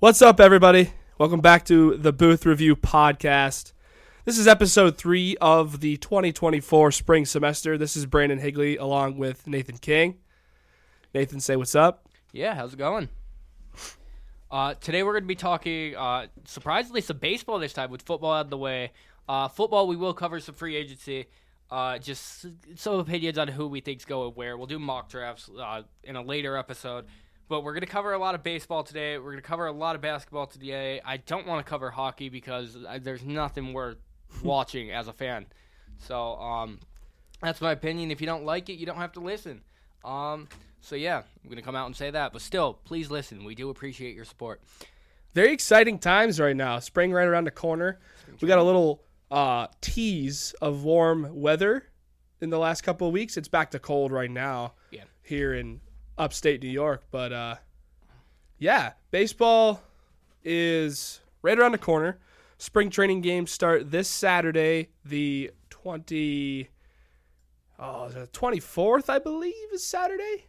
What's up, everybody? Welcome back to the Booth Review Podcast. This is episode three of the 2024 spring semester. This is Brandon Higley along with Nathan King. Nathan, say what's up. Yeah, how's it going? Uh, today we're going to be talking, uh, surprisingly, some baseball this time with football out of the way. Uh, football, we will cover some free agency. Uh, just some opinions on who we think's going where. We'll do mock drafts uh, in a later episode. But we're going to cover a lot of baseball today. We're going to cover a lot of basketball today. I don't want to cover hockey because I, there's nothing worth watching as a fan. So um, that's my opinion. If you don't like it, you don't have to listen. Um, so yeah, I'm gonna come out and say that. But still, please listen. We do appreciate your support. Very exciting times right now. Spring right around the corner. We got a little uh, tease of warm weather in the last couple of weeks. It's back to cold right now. Yeah. Here in upstate New York, but uh, yeah, baseball is right around the corner. Spring training games start this Saturday, the twenty. Oh, the twenty fourth, I believe, is Saturday.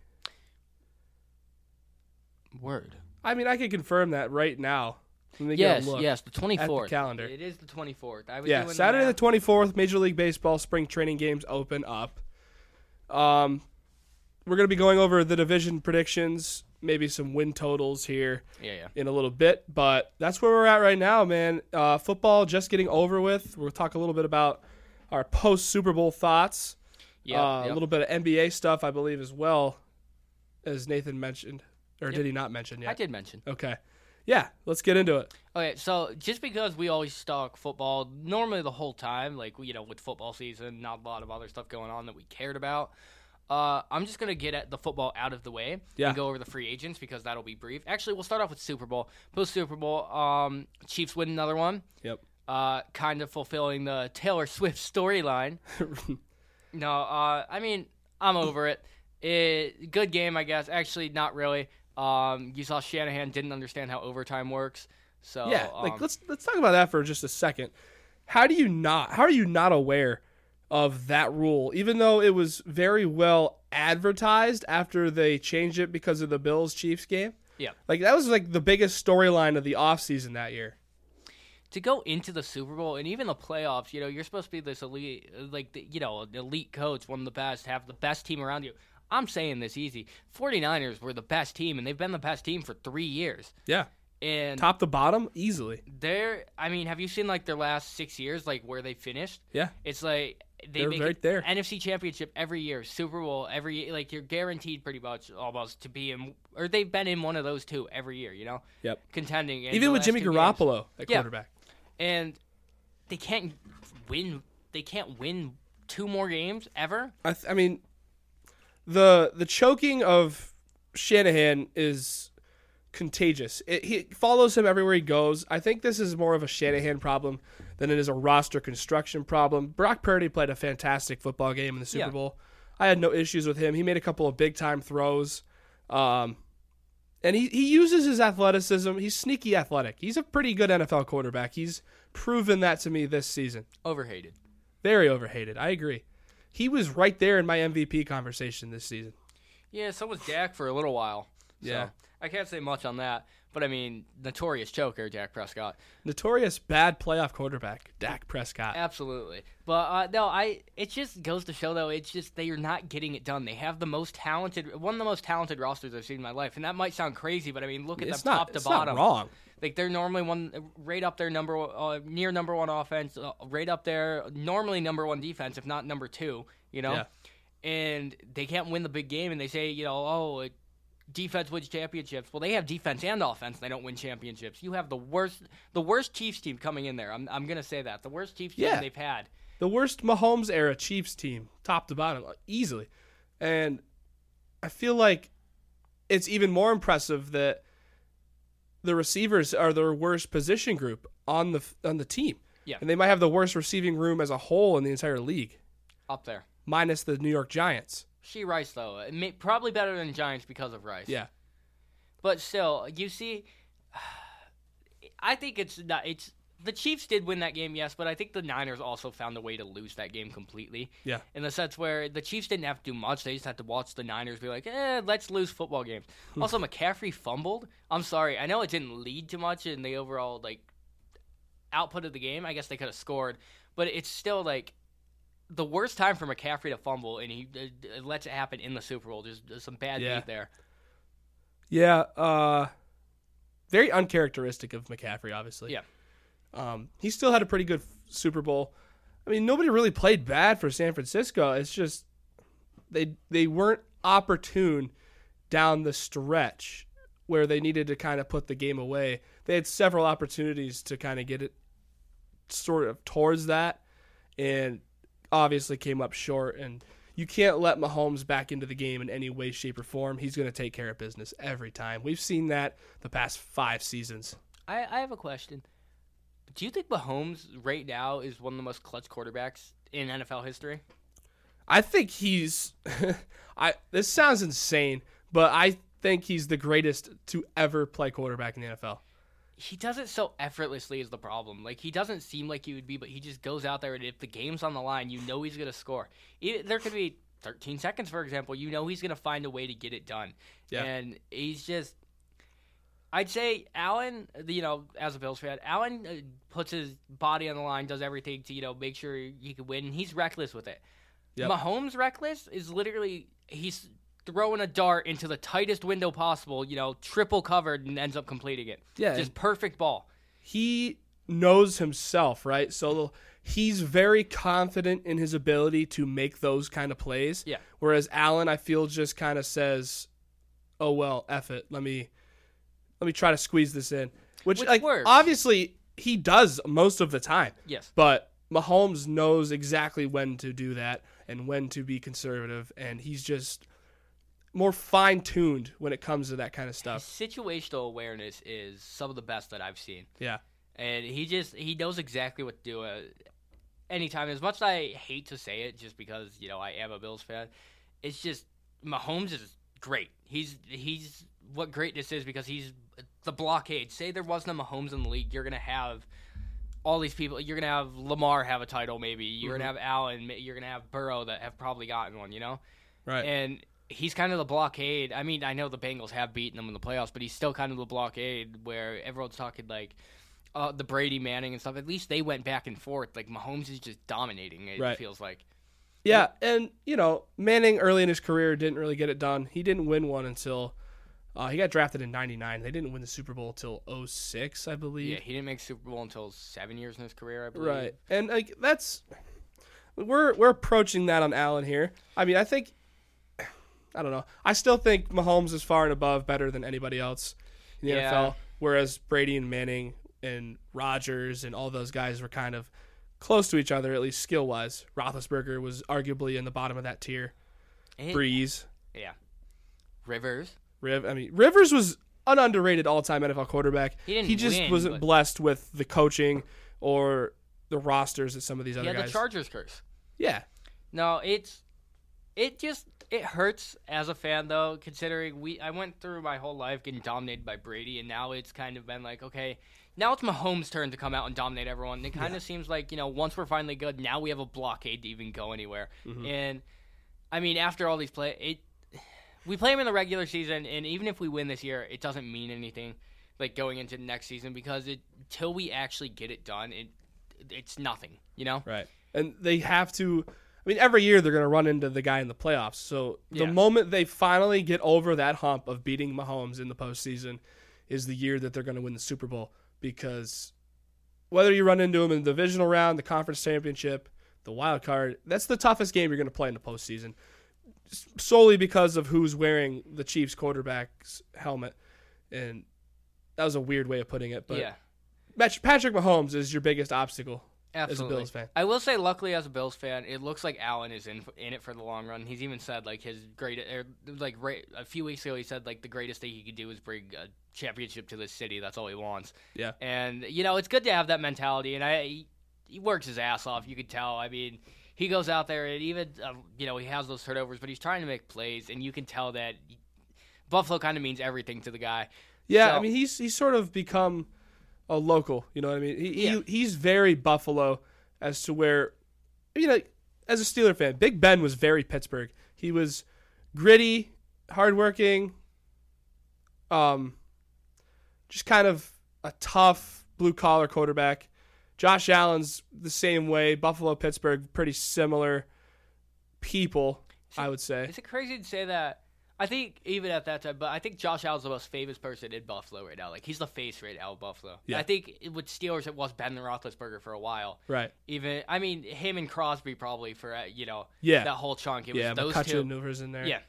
Word. I mean, I can confirm that right now. Let me Yes, look yes, the 24th. calendar. It is the 24th. I was Yeah, doing Saturday the math. twenty fourth, Major League Baseball spring training games open up. Um, we're gonna be going over the division predictions, maybe some win totals here Yeah, yeah. in a little bit, but that's where we're at right now, man. Uh, football just getting over with. We'll talk a little bit about our post Super Bowl thoughts. Yeah, uh, a little bit of NBA stuff, I believe, as well, as Nathan mentioned, or Yep. did he not mention Yet? I did mention. Okay, yeah, let's get into it. Okay, so just because we always talk football, normally the whole time, like you know, with football season, not a lot of other stuff going on that we cared about. Uh, I'm just gonna get at the football out of the way Yeah. and go over the free agents because that'll be brief. Actually, we'll start off with Super Bowl. Post Super Bowl, um, Chiefs win another one. Yep. Uh, kind of fulfilling the Taylor Swift storyline. No, uh, I mean, I'm over it. it. Good game, I guess. Actually, not really. Um, you saw Shanahan didn't understand how overtime works. So Yeah, um, like let's let's talk about that for just a second. How do you not? How are you not aware of that rule, even though it was very well advertised after they changed it because of the Bills Chiefs game? Yeah. like that was like the biggest storyline of the offseason that year. to go into the Super Bowl and even the playoffs, you know, you're supposed to be this elite, like the, you know, elite coach, one of the best, have the best team around you. I'm saying this easy. 49ers were the best team, and they've been the best team for three years. Yeah, And top to bottom easily. they're, I mean, have you seen like their last six years, like where they finished? Yeah, It's like they They're make right it there. NFC Championship every year, Super Bowl every year. Like you're guaranteed pretty much almost to be in, or they've been in one of those two every year. You know, Yep. contending. even with Jimmy two games. Garoppolo at Yeah. quarterback. and they can't win. They can't win two more games ever. I, th- I mean, the the choking of Shanahan is contagious. It, he follows him everywhere he goes. I think this is more of a Shanahan problem than it is a roster construction problem. Brock Purdy played a fantastic football game in the Super Yeah. Bowl. I had no issues with him. He made a couple of big time throws. Um, and he, he uses his athleticism. He's sneaky athletic. He's a pretty good NFL quarterback. He's proven that to me this season. Overhated. Very overhated. I agree. He was right there in my MVP conversation this season. Yeah, so was Dak for a little while. So Yeah. I can't say much on that. But I mean, notorious choker, Dak Prescott. Notorious bad playoff quarterback, Dak Prescott. Absolutely. But uh, no, I. It just goes to show though. It's just they are not getting it done. They have the most talented, one of the most talented rosters I've seen in my life, and that might sound crazy, but I mean, look at It's them not, top to it's bottom. not wrong. Like they're normally one right up there number uh, near number one offense, uh, right up there normally number one defense, if not number two. You know, Yeah. and they can't win the big game, and they say you know oh. It, Defense wins championships. Well, they have defense and offense. They don't win championships. You have the worst, the worst Chiefs team coming in there. I'm, I'm gonna say that the worst Chiefs team Yeah. they've had. The worst Mahomes era Chiefs team, top to bottom, easily. And I feel like it's even more impressive that the receivers are their worst position group on the on the team. Yeah. And they might have the worst receiving room as a whole in the entire league, up there. minus the New York Giants. She Rice though, it may, probably better than Giants because of Rice. Yeah. but still, you see, I think it's not. It's the Chiefs did win that game, yes, but I think the Niners also found a way to lose that game completely. Yeah. In the sense where the Chiefs didn't have to do much; they just had to watch the Niners be like, "Eh, let's lose football games." also, McCaffrey fumbled. I'm sorry, I know it didn't lead to much in the overall like output of the game. I guess they could have scored, but it's still like the worst time for McCaffrey to fumble, and he uh, lets it happen in the Super Bowl. There's, just some bad Yeah. beat there. Yeah, uh, very uncharacteristic of McCaffrey, obviously. Yeah. Um, he still had a pretty good Super Bowl. I mean, nobody really played bad for San Francisco. It's just they they weren't opportune down the stretch where they needed to kind of put the game away. They had several opportunities to kind of get it sort of towards that, and obviously came up short. And you can't let Mahomes back into the game in any way, shape, or form. He's going to take care of business every time. We've seen that the past five seasons. I, I have a question. Do you think Mahomes right now is one of the most clutch quarterbacks in NFL history? I think he's I this sounds insane, but I think he's the greatest to ever play quarterback in the NFL. He does it so effortlessly is the problem. Like he doesn't seem like he would be, but he just goes out there and if the game's on the line, you know he's gonna score. It, there could be 13 seconds, for example. You know he's gonna find a way to get it done. Yeah. And he's just. I'd say Allen, you know, as a Bills fan, Allen uh, puts his body on the line, does everything to, you know, make sure he can win. He's reckless with it. Yep. Mahomes reckless is literally he's throwing a dart into the tightest window possible, you know, triple covered and ends up completing it. Yeah, Just perfect ball. he knows himself, right? So he's very confident in his ability to make those kind of plays. Yeah. Whereas Allen, I feel, just kind of says, "Oh well, eff it. Let me, let me try to squeeze this in." Which, Which like, works. obviously, he does most of the time. Yes. But Mahomes knows exactly when to do that and when to be conservative, and he's just more fine tuned when it comes to that kind of stuff. situational awareness is some of the best that I've seen. Yeah. And he just he knows exactly what to do uh, anytime. As much as I hate to say it just because, you know, I am a Bills fan, it's just Mahomes is great. He's he's what greatness is because he's the blockade. Say there wasn't a Mahomes in the league, you're gonna have all these people. You're gonna have Lamar have a title, maybe. You're gonna have Allen. You're gonna have Burrow that have probably gotten one. You know, Right. and he's kind of the blockade. I mean, I know the Bengals have beaten them in the playoffs, but he's still kind of the blockade where everyone's talking like uh, the Brady Manning and stuff. At least they went back and forth. Like Mahomes is just dominating. It Right. feels like. yeah, and you know, Manning early in his career didn't really get it done. He didn't win one until uh, he got drafted in '99. They didn't win the Super Bowl till 06, I believe. Yeah, he didn't make Super Bowl until seven years in his career, I believe. Right. And like that's we're we're approaching that on Allen here. I mean, I think I don't know. I still think Mahomes is far and above better than anybody else in the Yeah. NFL. Whereas Brady and Manning and Rodgers and all those guys were kind of close to each other, at least skill wise. Roethlisberger was arguably in the bottom of that tier. And- Brees, yeah. Rivers. Riv. I mean, Rivers was an underrated all-time NFL quarterback. He didn't just win, wasn't but- blessed with the coaching or the rosters that some of these He other guys. the Chargers curse. yeah. No, it's it just it hurts as a fan though, considering we I went through my whole life getting dominated by Brady, and now it's kind of been like okay, now it's Mahomes' turn to come out and dominate everyone. And it kind of seems like you know once we're finally good, now we have a blockade to even go anywhere. Mm-hmm. And I mean, after all these play, it we play him in the regular season, and even if we win this year, it doesn't mean anything. Like going into the next season because it till we actually get it done, it it's nothing. You know. Right. And they have to I mean every year they're going to run into the guy in the playoffs. So the Yeah. moment they finally get over that hump of beating Mahomes in the postseason is the year that they're going to win the Super Bowl because whether you run into them in the divisional round, the conference championship, the wild card, that's the toughest game you're going to play in the postseason. Solely because of who's wearing the Chiefs quarterback's helmet. And that was a weird way of putting it, but yeah. Patrick Mahomes is your biggest obstacle. Absolutely. Bills fan. I will say, luckily, as a Bills fan, it looks like Allen is in in it for the long run. He's even said like his great, er, like right, a few weeks ago, he said like the greatest thing he could do is bring a championship to this city. That's all he wants. Yeah. And you know, it's good to have that mentality. And I, he, he works his ass off. You could tell. I mean, he goes out there and even uh, you know he has those turnovers, but he's trying to make plays, and you can tell that Buffalo kind of means everything to the guy. Yeah, So- I mean he's he's sort of become a local. You know what I mean? He, Yeah. he he's very Buffalo as to where you know as a Steeler fan, Big Ben was very Pittsburgh. He was gritty, hardworking, um, just kind of a tough blue collar quarterback. Josh Allen's the same way. Buffalo, Pittsburgh, pretty similar people, I would say. Is it crazy to say that? I think even at that time, but I think Josh Allen's the most famous person in Buffalo right now. Like he's the face right now Buffalo. Yeah. I think with Steelers it was Ben Roethlisberger for a while. Right. Even I mean him and Crosby probably for uh, you know Yeah. that whole chunk. It was Yeah, those McCutcheon two. maneuvers in there. Yeah.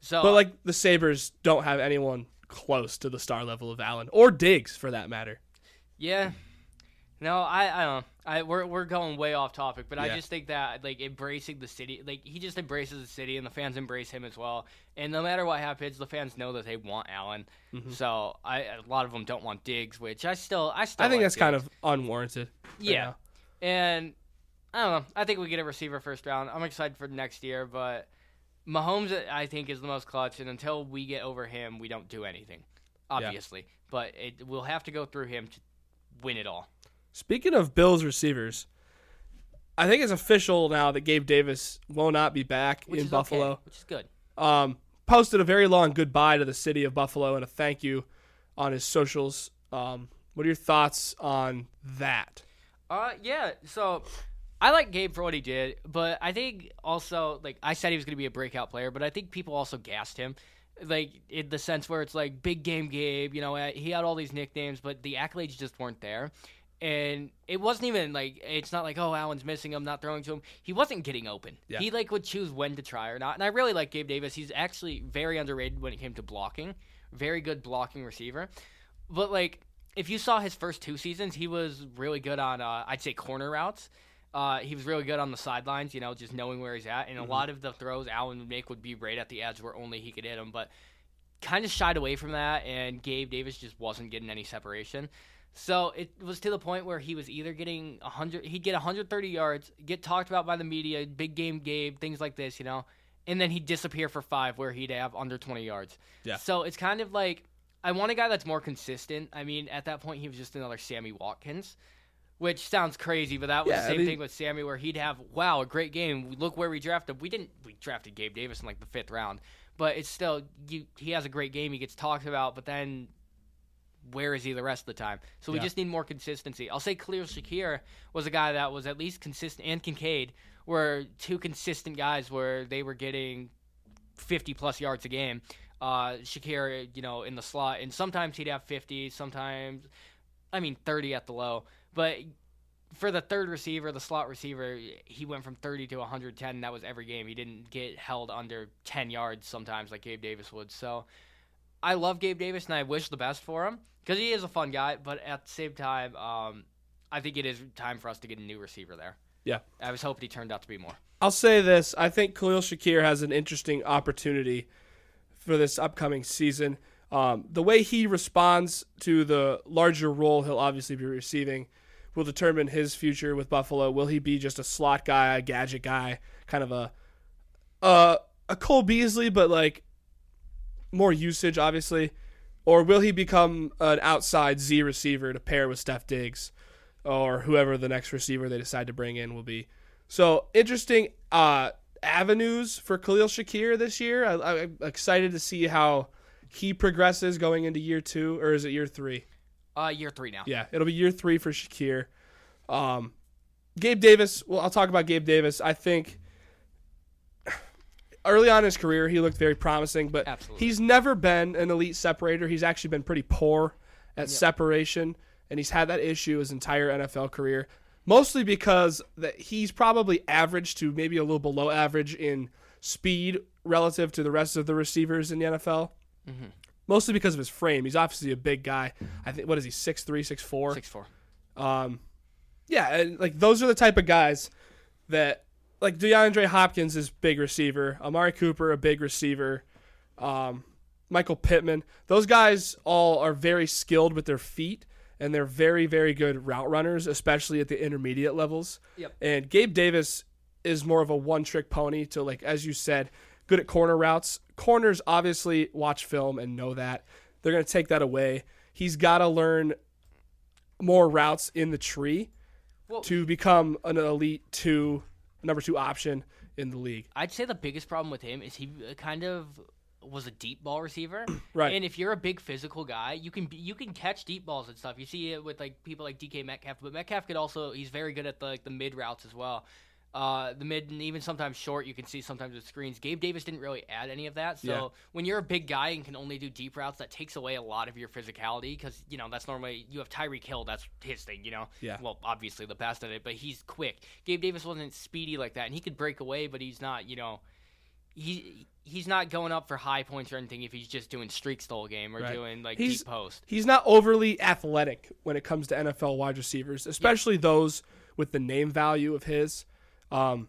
So But like the Sabres don't have anyone close to the star level of Allen or Diggs for that matter. Yeah. No, I I don't know. I we're we're going way off topic, but I just think that like embracing the city, like he just embraces the city, and the fans embrace him as well. And no matter what happens, the fans know that they want Allen. Mm-hmm. So I a lot of them don't want Diggs, which I still I still I think like that's kind of unwarranted. yeah. now. And I don't know. I think we get a receiver first round. I'm excited for next year, but Mahomes I think is the most clutch, and until we get over him, we don't do anything. Obviously, but it, we'll have to go through him to win it all. Speaking of Bills receivers, I think it's official now that Gabe Davis will not be back Which in Buffalo. okay, which is good. Um, posted a very long goodbye to the city of Buffalo and a thank you on his socials. Um, what are your thoughts on that? Uh, yeah. So I like Gabe for what he did, but I think also like I said he was going to be a breakout player, but I think people also gassed him, like in the sense where it's like big game Gabe. You know, he had all these nicknames, but the accolades just weren't there. And it wasn't even like it's not like oh Allen's missing him, not throwing to him. He wasn't getting open. Yeah. He like would choose when to try or not. And I really like Gabe Davis. He's actually very underrated when it came to blocking. Very good blocking receiver. But like, if you saw his first two seasons, he was really good on uh, I'd say corner routes. Uh, he was really good on the sidelines, you know, just knowing where he's at. And a lot of the throws Allen would make would be right at the edge where only he could hit them. But kind of shied away from that, and Gabe Davis just wasn't getting any separation. So it was to the point where he was either getting 100, he'd get 130 yards, get talked about by the media, big game Gabe, things like this, you know, and then he'd disappear for five where he'd have under 20 yards. Yeah. So it's kind of like I want a guy that's more consistent. I mean, at that point, he was just another Sammy Watkins, which sounds crazy, but that was Yeah, the I same mean- thing with Sammy, where he'd have wow, a great game. Look where we drafted. We didn't we drafted Gabe Davis in like the fifth round, but it's still you, he has a great game. He gets talked about, but then where is he the rest of the time? So we Yeah. just need more consistency. I'll say Khalil Shakir was a guy that was at least consistent, and Kincaid were two consistent guys where they were getting 50 plus yards a game. Uh, Shakir, you know, in the slot, and sometimes he'd have 50, sometimes, I mean, 30 at the low. But for the third receiver, the slot receiver, he went from 30 to 110. And that was every game. He didn't get held under 10 yards sometimes like Gabe Davis would. So I love Gabe Davis and I wish the best for him because he is a fun guy. But at the same time, um, I think it is time for us to get a new receiver there. Yeah. I was hoping he turned out to be more. I'll say this. I think Khalil Shakir has an interesting opportunity for this upcoming season. Um, the way he responds to the larger role he'll obviously be receiving will determine his future with Buffalo. Will he be just a slot guy, a gadget guy, kind of a uh, a Cole Beasley, but like more usage, obviously? Or will he become an outside Z receiver to pair with Stef Diggs or whoever the next receiver they decide to bring in will be? So interesting uh, avenues for Khalil Shakir this year. I, I'm excited to see how he progresses going into year two, or is it year three? Uh, year three now. Yeah, it'll be year three for Shakir. Um, Gabe Davis. Well, I'll talk about Gabe Davis. I think early on in his career, he looked very promising, but Absolutely. he's never been an elite separator. He's actually been pretty poor at separation, and he's had that issue his entire NFL career. Mostly because that he's probably average to maybe a little below average in speed relative to the rest of the receivers in the NFL. Mostly because of his frame. He's obviously a big guy. I think what is he six three, six four. Six four. Um, yeah, and like those are the type of guys that like DeAndre Hopkins is big receiver, Amari Cooper a big receiver, um, Michael Pittman. Those guys all are very skilled with their feet and they're very very good route runners, especially at the intermediate levels. Yep. And Gabe Davis is more of a one trick pony to like as you said, good at corner routes. Corners obviously watch film and know that. They're going to take that away. He's got to learn more routes in the tree Well- to become an elite two, number two option in the league. I'd say the biggest problem with him is he uh, kind of was a deep ball receiver. Right. And if you're a big physical guy, you can be, you can catch deep balls and stuff. You see it with like people like DK Metcalf, but Metcalf could also he's very good at the like the mid routes as well. Uh, the mid and even sometimes short, you can see sometimes with screens. Gabe Davis didn't really add any of that. So Yeah. when you're a big guy and can only do deep routes, that takes away a lot of your physicality because you know that's normally you have Tyreek Hill, that's his thing. You know, Yeah. Well, obviously the best at it, but he's quick. Gabe Davis wasn't speedy like that, and he could break away, but he's not. You know, he he's not going up for high points or anything if he's just doing streaks the whole game or Right. doing like He's- deep post. He's not overly athletic when it comes to NFL wide receivers, especially those with the name value of his. Um,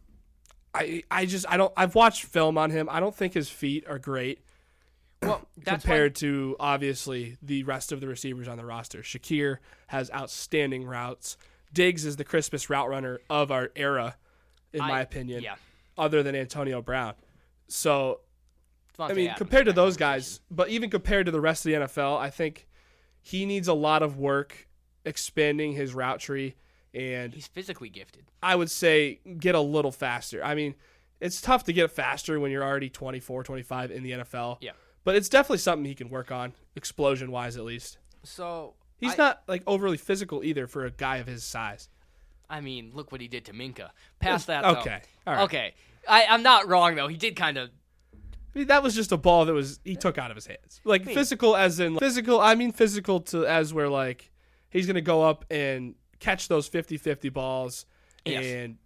I I just I don't I've watched film on him. I don't think his feet are great Well, that's compared to obviously the rest of the receivers on the roster. Shakir has outstanding routes. Diggs is the crispest route runner of our era, in why, my opinion, Yeah, other than Antonio Brown. So I mean, Adams compared to those guys, but even compared to the rest of the NFL, I think he needs a lot of work expanding his route tree and he's physically gifted. I would say get a little faster. I mean, it's tough to get faster when you're already 24, 25 in the NFL. Yeah. But it's definitely something he can work on, explosion wise at least. So He's I- not like overly physical either for a guy of his size. I mean, look what he did to Minkah. Past that, though. Okay. All right. Okay, I, I'm not wrong though. He did kind of. I mean, that was just a ball that was he took out of his hands. Like mean- physical as in physical, I mean physical to as where like he's going to go up and catch those 50-50 balls Yes. and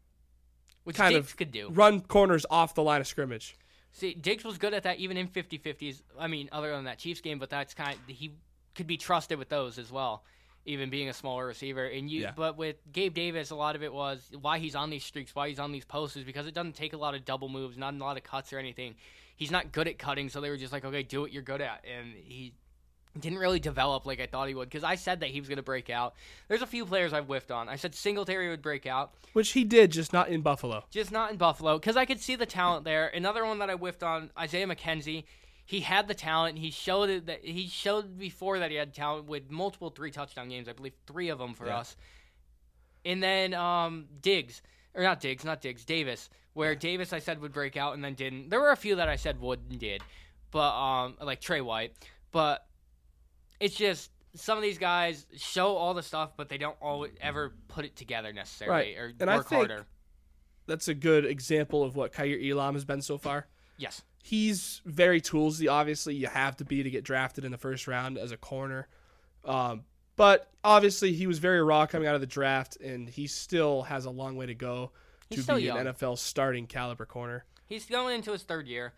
Which kind Diggs of could do. run corners off the line of scrimmage. See, Diggs was good at that even in 50-50s. I mean, other than that Chiefs game, but that's kind he could be trusted with those as well, even being a smaller receiver. And you, Yeah. but with Gabe Davis, a lot of it was why he's on these streaks, why he's on these posts, is because it doesn't take a lot of double moves, not a lot of cuts or anything. He's not good at cutting, so they were just like, okay, do what you're good at, and he didn't really develop like I thought he would. Because I said that he was going to break out. There's a few players I've whiffed on. I said Singletary would break out. Which he did, just not in Buffalo. Just not in Buffalo because I could see the talent there. Another one that I whiffed on Isaiah McKenzie. He had the talent. He showed it that he showed before that he had talent with multiple three touchdown games. I believe three of them for Yeah. us. And then um, Diggs or not Diggs, not Diggs, Davis. Where Davis I said would break out and then didn't. There were a few that I said would and did, but um, like Trey White. But it's just some of these guys show all the stuff, but they don't always ever put it together necessarily Right. or And I work think- harder. That's a good example of what Kaiir Elam has been so far. Yes. He's very toolsy. Obviously, you have to be to get drafted in the first round as a corner. Um, but obviously, he was very raw coming out of the draft, and he still has a long way to go He's to be young. an NFL starting caliber corner. He's going into his third year.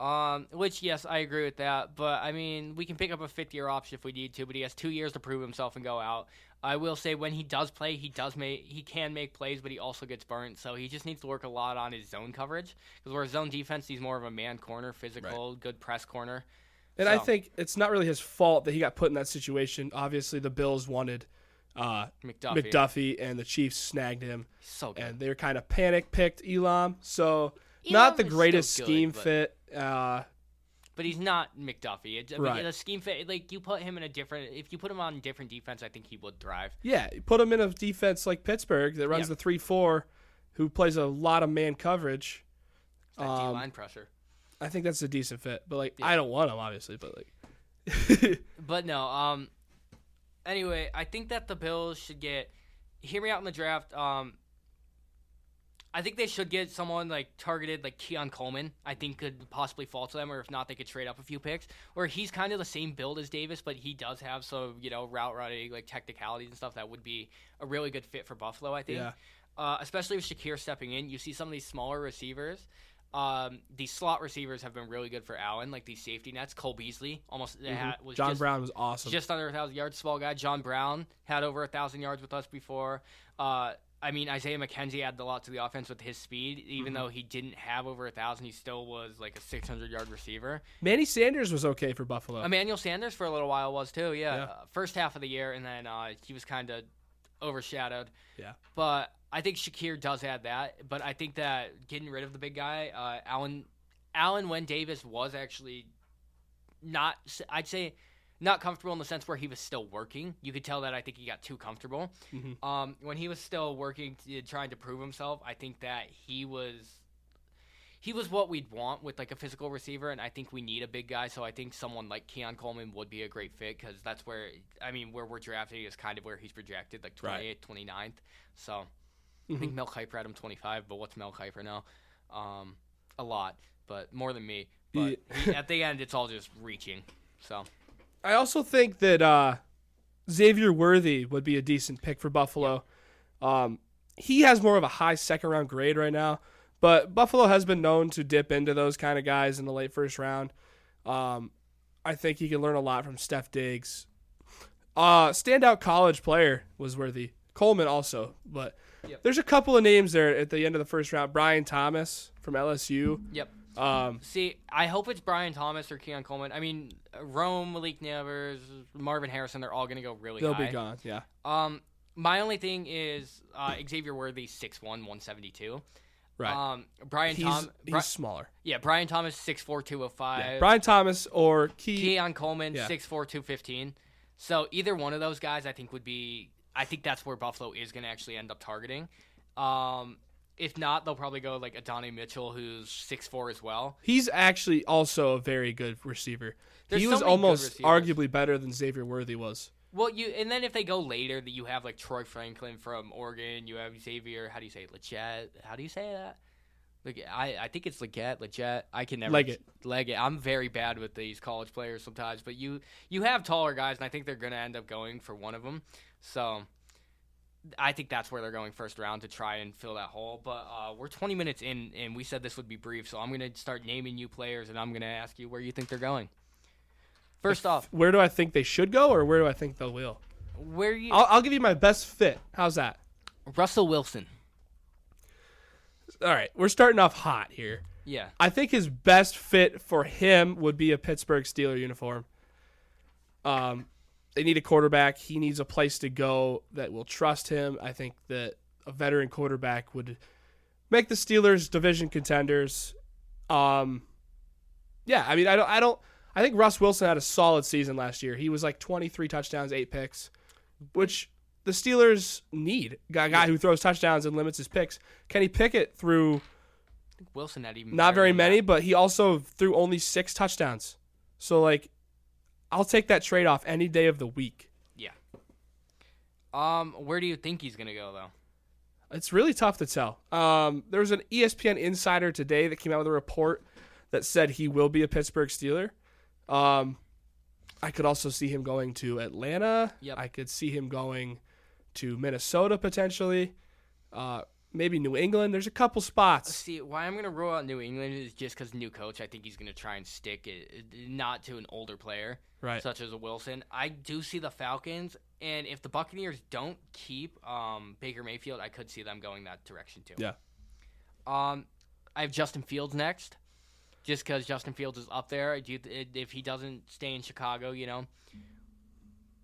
Um, which yes, I agree with that. But I mean, we can pick up a fifth year option if we need to. But he has two years to prove himself and go out. I will say when he does play, he does make he can make plays, but he also gets burnt. So he just needs to work a lot on his zone coverage because where zone defense, he's more of a man corner, physical, good press corner. And I think it's not really his fault that he got put in that situation. Obviously, the Bills wanted uh, McDuffie, McDuffie, and the Chiefs snagged him, so good. and they're kind of panic picked Elam. So not the greatest good, scheme but- fit. Uh, But he's not McDuffie. It, I mean, Right. the scheme fit, like you put him in a different. If you put him on different defense, I think he would thrive. yeah, put him in a defense like Pittsburgh that runs Yeah. the three four, who plays a lot of man coverage. That Um, D line pressure. I think that's a decent fit. But like. I don't want him obviously, but like, But no, um anyway, I think that the Bills should get hear me out in the draft. Um I think they should get someone like targeted like Keon Coleman. I think could possibly fall to them, or if not, they could trade up a few picks. Where he's kind of the same build as Davis, but he does have some you know route running like technicalities and stuff that would be a really good fit for Buffalo. I think, Yeah. uh, especially with Shakir stepping in, you see some of these smaller receivers. Um, these slot receivers have been really good for Allen, like these safety nets. Cole Beasley almost had, was Mm-hmm. John just, Brown was awesome. just under a thousand yards. Small guy. John Brown had over a thousand yards with us before. Uh, I mean, Isaiah McKenzie added a lot to the offense with his speed. Even Mm-hmm. though he didn't have over a thousand, he still was like a 600 yard receiver. Manny Sanders was okay for Buffalo. Emmanuel Sanders for a little while was too. Yeah, Yeah. Uh, first half of the year, and then uh, he was kind of overshadowed. Yeah. But I think Shakir does add that. But I think that getting rid of the big guy, uh, Allen, Allen, when Davis was actually not, I'd say, not comfortable in the sense where he was still working. You could tell that I think he got too comfortable. Mhm. Um, when he was still working, trying to prove himself, I think that he was he was what we'd want with like a physical receiver, and I think we need a big guy. So I think someone like Keon Coleman would be a great fit because that's where I mean where we're drafting is kind of where he's projected, like 28th, 29th. So I think Mel Kiper had him 25, but what's Mel Kiper now? Um, a lot, but more than me. But he- at the end, it's all just reaching. So I also think that uh, Xavier Worthy would be a decent pick for Buffalo. Um, he has more of a high second round grade right now, but Buffalo has been known to dip into those kind of guys in the late first round. Um, I think he can learn a lot from Stef Diggs. Uh, standout college player was Worthy. Coleman also, but Yep. there's a couple of names there at the end of the first round. Brian Thomas from LSU. yep. Um, See, I hope it's Brian Thomas or Keon Coleman. I mean, Rome, Malik Nabers, Marvin Harrison, they're all going to go really they'll high. be gone. Yeah. Um, my only thing is uh, Xavier Worthy, 6'1", 172. Right. Um, Brian he's Tom, he's Bri- smaller. yeah, Brian Thomas, 6'4", 205. Yeah. Brian Thomas or Key. Keon Coleman, Yeah. 6'4", 215. So either one of those guys, I think would be. I think that's where Buffalo is going to actually end up targeting. Um, if not, they'll probably go like Adonai Mitchell, who's 6'4", as well. He's actually also a very good receiver. There's he so was almost arguably better than Xavier Worthy was. Well, you and then if they go later, that you have like Troy Franklin from Oregon, you have Xavier. How do you say? Legette? How do you say that? Like I, I think it's Legette, Legette. I can never Legette. Legette. I'm very bad with these college players sometimes, but you you have taller guys, and I think they're gonna end up going for one of them. So I think that's where they're going first round to try and fill that hole. But uh, we're 20 minutes in, and we said this would be brief, so I'm gonna start naming you players, and I'm gonna ask you where you think they're going. First off, Where do I think they should go, or where do I think they will? where you I'll, I'll give you my best fit. How's that? Russell Wilson. All right, we're starting off hot here. Yeah. I think his best fit for him would be a Pittsburgh Steeler uniform. Um, they need a quarterback. He needs a place to go that will trust him. I think that a veteran quarterback would make the Steelers division contenders. Um, yeah, I mean, I don't, I don't, I think Russ Wilson had a solid season last year. He was like 23 touchdowns, eight picks, which the Steelers need. Got a guy who throws touchdowns and limits his picks. Kenny Pickett threw Wilson had even not very many, that. but he also threw only six touchdowns. So like, I'll take that trade off any day of the week. Yeah. Um, where do you think he's gonna go though? It's really tough to tell. Um, there was an ESPN insider today that came out with a report that said he will be a Pittsburgh Steeler. Um, I could also see him going to Atlanta. Yep. I could see him going to Minnesota potentially. Uh, maybe New England. There's a couple spots. See, why I'm gonna rule out New England is just because new coach. I think he's gonna try and stick it, not to an older player Right. such as a Wilson. I do see the Falcons, and if the Buccaneers don't keep um, Baker Mayfield, I could see them going that direction too. Yeah. Um, I have Justin Fields next, just because Justin Fields is up there. Do if he doesn't stay in Chicago, you know,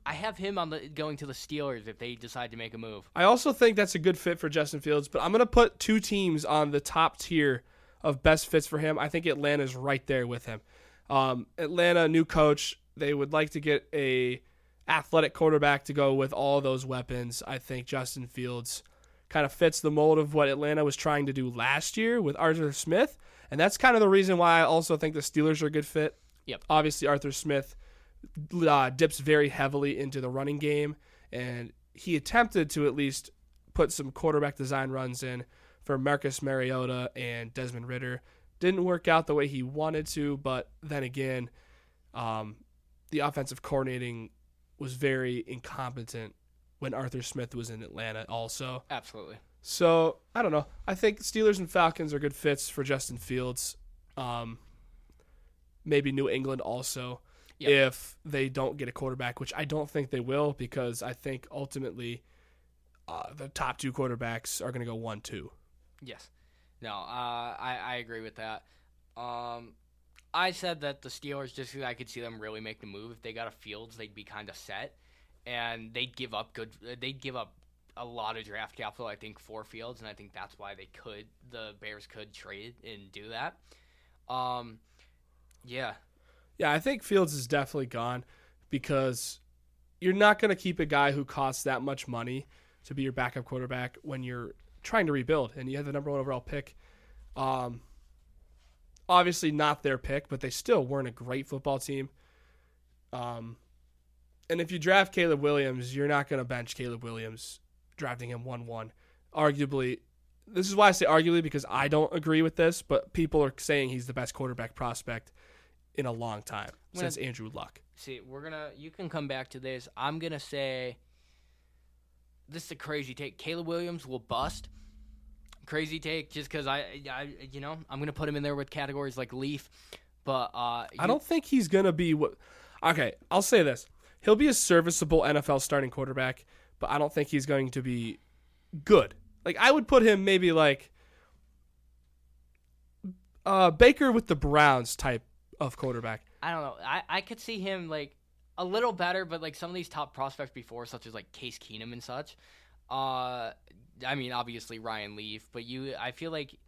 I have him on the going to the Steelers if they decide to make a move. I also think that's a good fit for Justin Fields, but I'm going to put two teams on the top tier of best fits for him. I think Atlanta's right there with him. Um, Atlanta, new coach, they would like to get a athletic quarterback to go with all those weapons. I think Justin Fields kind of fits the mold of what Atlanta was trying to do last year with Arthur Smith, and that's kind of the reason why I also think the Steelers are a good fit. Yep. Obviously, Arthur Smith uh, dips very heavily into the running game, and he attempted to at least put some quarterback design runs in for Marcus Mariota and Desmond Ridder. Didn't work out the way he wanted to, but then again, um, the offensive coordinating was very incompetent when Arthur Smith was in Atlanta, also. Absolutely. So I don't know. I think Steelers and Falcons are good fits for Justin Fields. Um, maybe New England also, Yep. if they don't get a quarterback, which I don't think they will, because I think ultimately uh, the top two quarterbacks are going to go one two. Yes. No, uh, I, I agree with that. Um, I said that the Steelers, just I could see them really make the move. If they got a Fields, they'd be kind of set, and they'd give up good. They'd give up a lot of draft capital, I think, for Fields, and I think that's why they could. The Bears could trade and do that. Um, yeah, Yeah, I think Fields is definitely gone. because you're not going to keep a guy who costs that much money to be your backup quarterback when you're trying to rebuild and you have the number one overall pick. Um, obviously not their pick, but they still weren't a great football team. Um, and if you draft Caleb Williams, you're not going to bench Caleb Williams, drafting him one one. Arguably, this is why I say arguably because I don't agree with this, but people are saying he's the best quarterback prospect in a long time When since Andrew Luck. See, we're gonna. You can come back to this. I'm gonna say. This is a crazy take. Caleb Williams will bust. Crazy take, just because I, I, you know, I'm gonna put him in there with categories like Leaf, but uh, I don't think he's gonna be what. Okay, I'll say this: he'll be a serviceable NFL starting quarterback, but I don't think he's going to be good. Like I would put him maybe like uh, Baker with the Browns type of quarterback. I don't know. I, I could see him like a little better, but like some of these top prospects before, such as like Case Keenum and such. Uh, I mean, obviously Ryan Leaf, but you, I feel like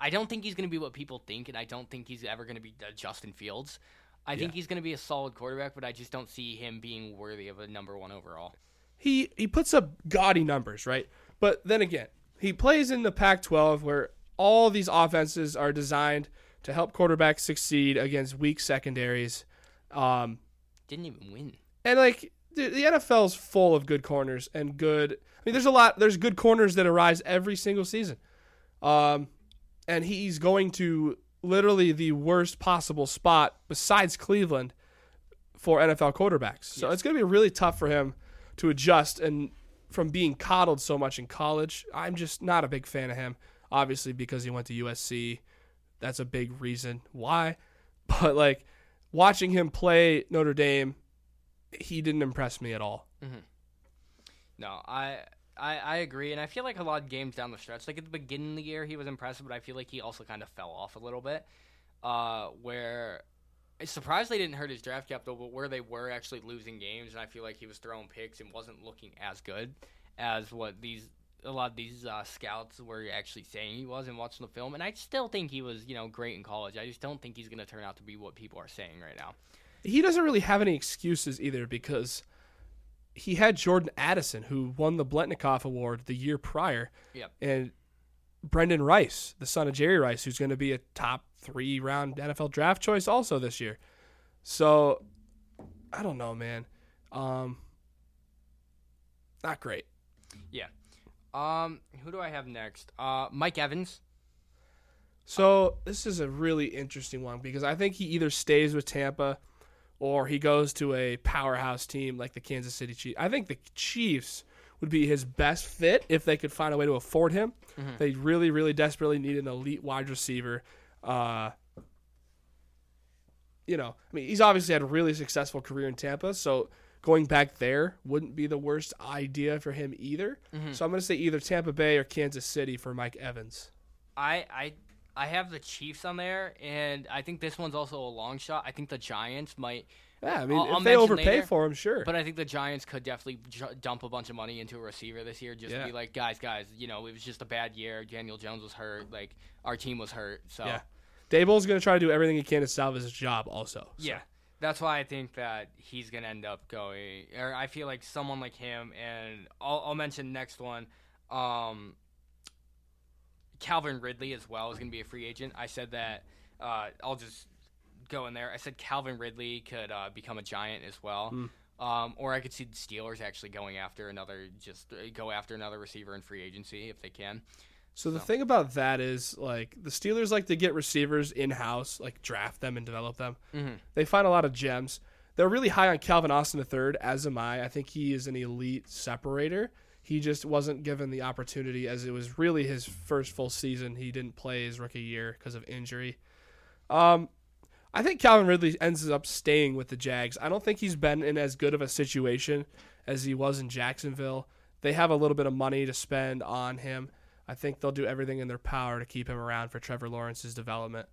I don't think he's going to be what people think, and I don't think he's ever going to be uh, Justin Fields. I think he's going to be a solid quarterback, but I just don't see him being worthy of a number one overall. He he puts up gaudy numbers, right? But then again, he plays in the Pac-12 where all these offenses are designed to help quarterbacks succeed against weak secondaries. Um, Didn't even win. And like the, the NFL's full of good corners and good. I mean, there's a lot. There's good corners that arise every single season. Um, and he's going to literally the worst possible spot besides Cleveland for NFL quarterbacks. So Yes. it's going to be really tough for him to adjust and from being coddled so much in college. I'm just not a big fan of him. Obviously, because he went to USC, that's a big reason why. But like watching him play Notre Dame, he didn't impress me at all. No, I, I I agree, and I feel like a lot of games down the stretch, like at the beginning of the year, he was impressive, but I feel like he also kind of fell off a little bit. Uh, where surprised they didn't hurt his draft capital, but where they were actually losing games, and I feel like he was throwing picks and wasn't looking as good as what these a lot of these uh, scouts were actually saying he was and watching the film. And I still think he was, you know, great in college. I just don't think he's going to turn out to be what people are saying right now. He doesn't really have any excuses either because he had Jordan Addison, who won the Biletnikoff Award the year prior, Yep. and Brenden Rice, the son of Jerry Rice, who's going to be a top three round NFL draft choice also this year. So I don't know, man. Um, not great. Um, who do I have next? Uh, Mike Evans. So this is a really interesting one because I think he either stays with Tampa or he goes to a powerhouse team like the Kansas City Chiefs. I think the Chiefs would be his best fit if they could find a way to afford him. They really, really desperately need an elite wide receiver. Uh, you know, I mean, he's obviously had a really successful career in Tampa, so going back there wouldn't be the worst idea for him either. Mm-hmm. So I'm going to say either Tampa Bay or Kansas City for Mike Evans. I I I have the Chiefs on there, and I think this one's also a long shot. I think the Giants might, Yeah, I mean, I'll- if I'll they overpay later, for him, sure. but I think the Giants could definitely ju- dump a bunch of money into a receiver this year, just Yeah. to be like, guys, guys, you know, it was just a bad year. Daniel Jones was hurt, like our team was hurt, so Yeah. Daboll's going to try to do everything he can to salvage his job, also. So. Yeah, that's why I think that he's gonna end up going. Or I feel like someone like him, and I'll, I'll mention next one. Um, Calvin Ridley as well is gonna be a free agent. I said that. Uh, I'll just go in there. I said Calvin Ridley could uh, become a giant as well. Um, or I could see the Steelers actually going after another, just uh, go after another receiver in free agency if they can. So the So. thing about that is, like, the Steelers like to get receivers in house, like draft them and develop them. Mhm. They find a lot of gems. They're really high on Calvin Austin III, as am I. I think he is an elite separator. He just wasn't given the opportunity as it was really his first full season. He didn't play his rookie year because of injury. Um, I think Calvin Ridley ends up staying with the Jags. I don't think he's been in as good of a situation as he was in Jacksonville. They have a little bit of money to spend on him. I think they'll do everything in their power to keep him around for Trevor Lawrence's development.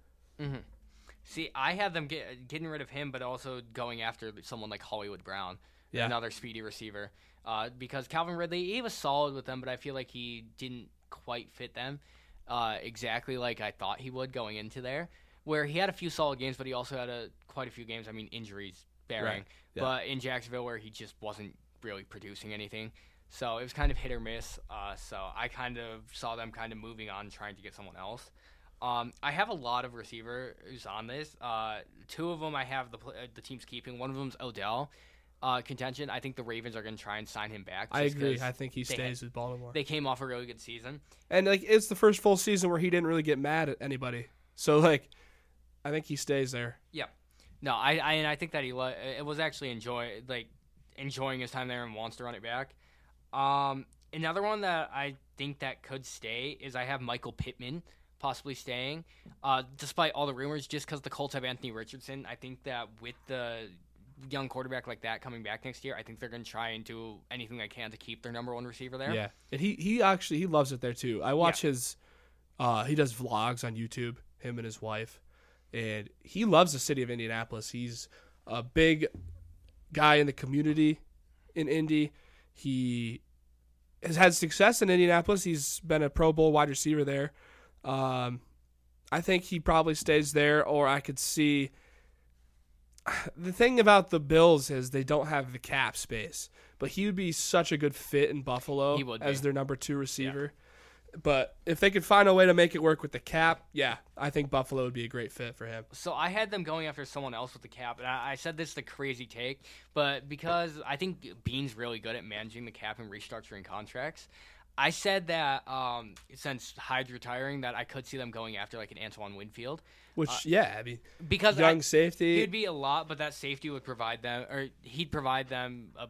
See, I had them get, getting rid of him, but also going after someone like Hollywood Brown, Yeah. another speedy receiver. Uh, because Calvin Ridley, he was solid with them, but I feel like he didn't quite fit them uh, exactly like I thought he would going into there. Where he had a few solid games, but he also had a quite a few games. I mean, injuries bearing. Right, yeah. But in Jacksonville, where he just wasn't really producing anything, so it was kind of hit or miss. Uh, so I kind of saw them kind of moving on, trying to get someone else. Um, I have a lot of receivers on this. Uh, two of them I have the uh, the team's keeping. One of them's Odell. Uh, contention. I think the Ravens are going to try and sign him back. I agree. I think he stays had- with Baltimore. They came off a really good season. and like it's the first full season where he didn't really get mad at anybody. So like, I think he stays there. Yeah. No, I, I and I think that he it was actually enjoy like enjoying his time there and wants to run it back. Um, another one that I think that could stay is I have Michael Pittman possibly staying, uh, despite all the rumors. Just because the Colts have Anthony Richardson, I think that with the young quarterback like that coming back next year, I think they're going to try and do anything they can to keep their number one receiver there. Yeah, and he he actually he loves it there too. I watch his, uh, he does vlogs on YouTube. Him and his wife, and he loves the city of Indianapolis. He's a big guy in the community in Indy. He has had success in Indianapolis. He's been a Pro Bowl wide receiver there. Um, I think he probably stays there, or I could see. The thing about the Bills is they don't have the cap space, but he would be such a good fit in Buffalo as their number two receiver. But if they could find a way to make it work with the cap, yeah, I think Buffalo would be a great fit for him. So I had them going after someone else with the cap, and I, I said this is a crazy take, but because I think Beane's really good at managing the cap and restructuring contracts, I said that um, since Hyde's retiring, that I could see them going after like an Antoine Winfield Which, yeah, I mean, because young I, safety. he'd be a lot, but that safety would provide them, or he'd provide them a,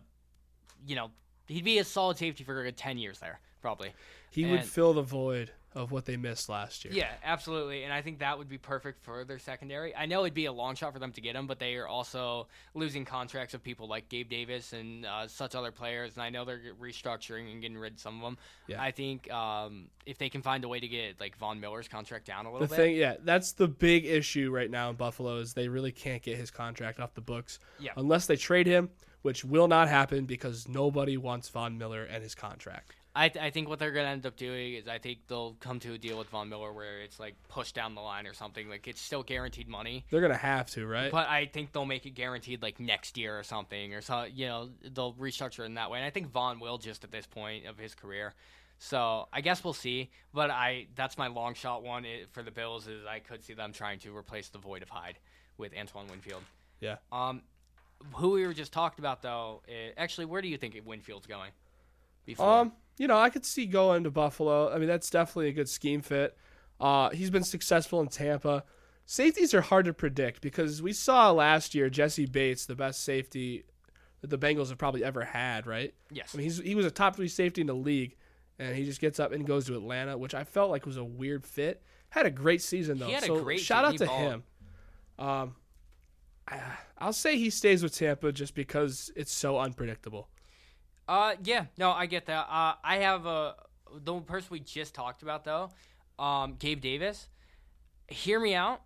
you know, he'd be a solid safety for a good ten years there, probably. He would fill the void of what they missed last year. Yeah, absolutely. And I think that would be perfect for their secondary. I know it'd be a long shot for them to get him, but they are also losing contracts of people like Gabe Davis and uh, such other players. And I know they're restructuring and getting rid of some of them. Yeah. I think um, if they can find a way to get like Von Miller's contract down a little The bit. thing, yeah, that's the big issue right now in Buffalo is they really can't get his contract off the books Yeah. unless they trade him, which will not happen because nobody wants Von Miller and his contract. I, th- I think what they're going to end up doing is I think they'll come to a deal with Von Miller where it's like pushed down the line or something. Like it's still guaranteed money. They're gonna have to, right? But I think they'll make it guaranteed like next year or something, or so you know they'll restructure in that way. And I think Von will just at this point of his career. So I guess we'll see. But I that's my long shot one for the Bills is I could see them trying to replace the void of Hyde with Antoine Winfield. yeah. Um, who we were just talked about though, i actually, where do you think Winfield's going? Before? Um, you know, I could see going to Buffalo. I mean, that's definitely a good scheme fit. Uh, he's been successful in Tampa. Safeties are hard to predict because we saw last year Jessie Bates, the best safety that the Bengals have probably ever had, right? yes, I mean, he's he was a top three safety in the league, and he just gets up and goes to Atlanta, which I felt like was a weird fit. Had a great season though. He had a so great shout out to him. Um, I, I'll say he stays with Tampa just because it's so unpredictable. Uh, yeah, no, I get that. Uh, I have a the person we just talked about though, um, Gabe Davis. Hear me out.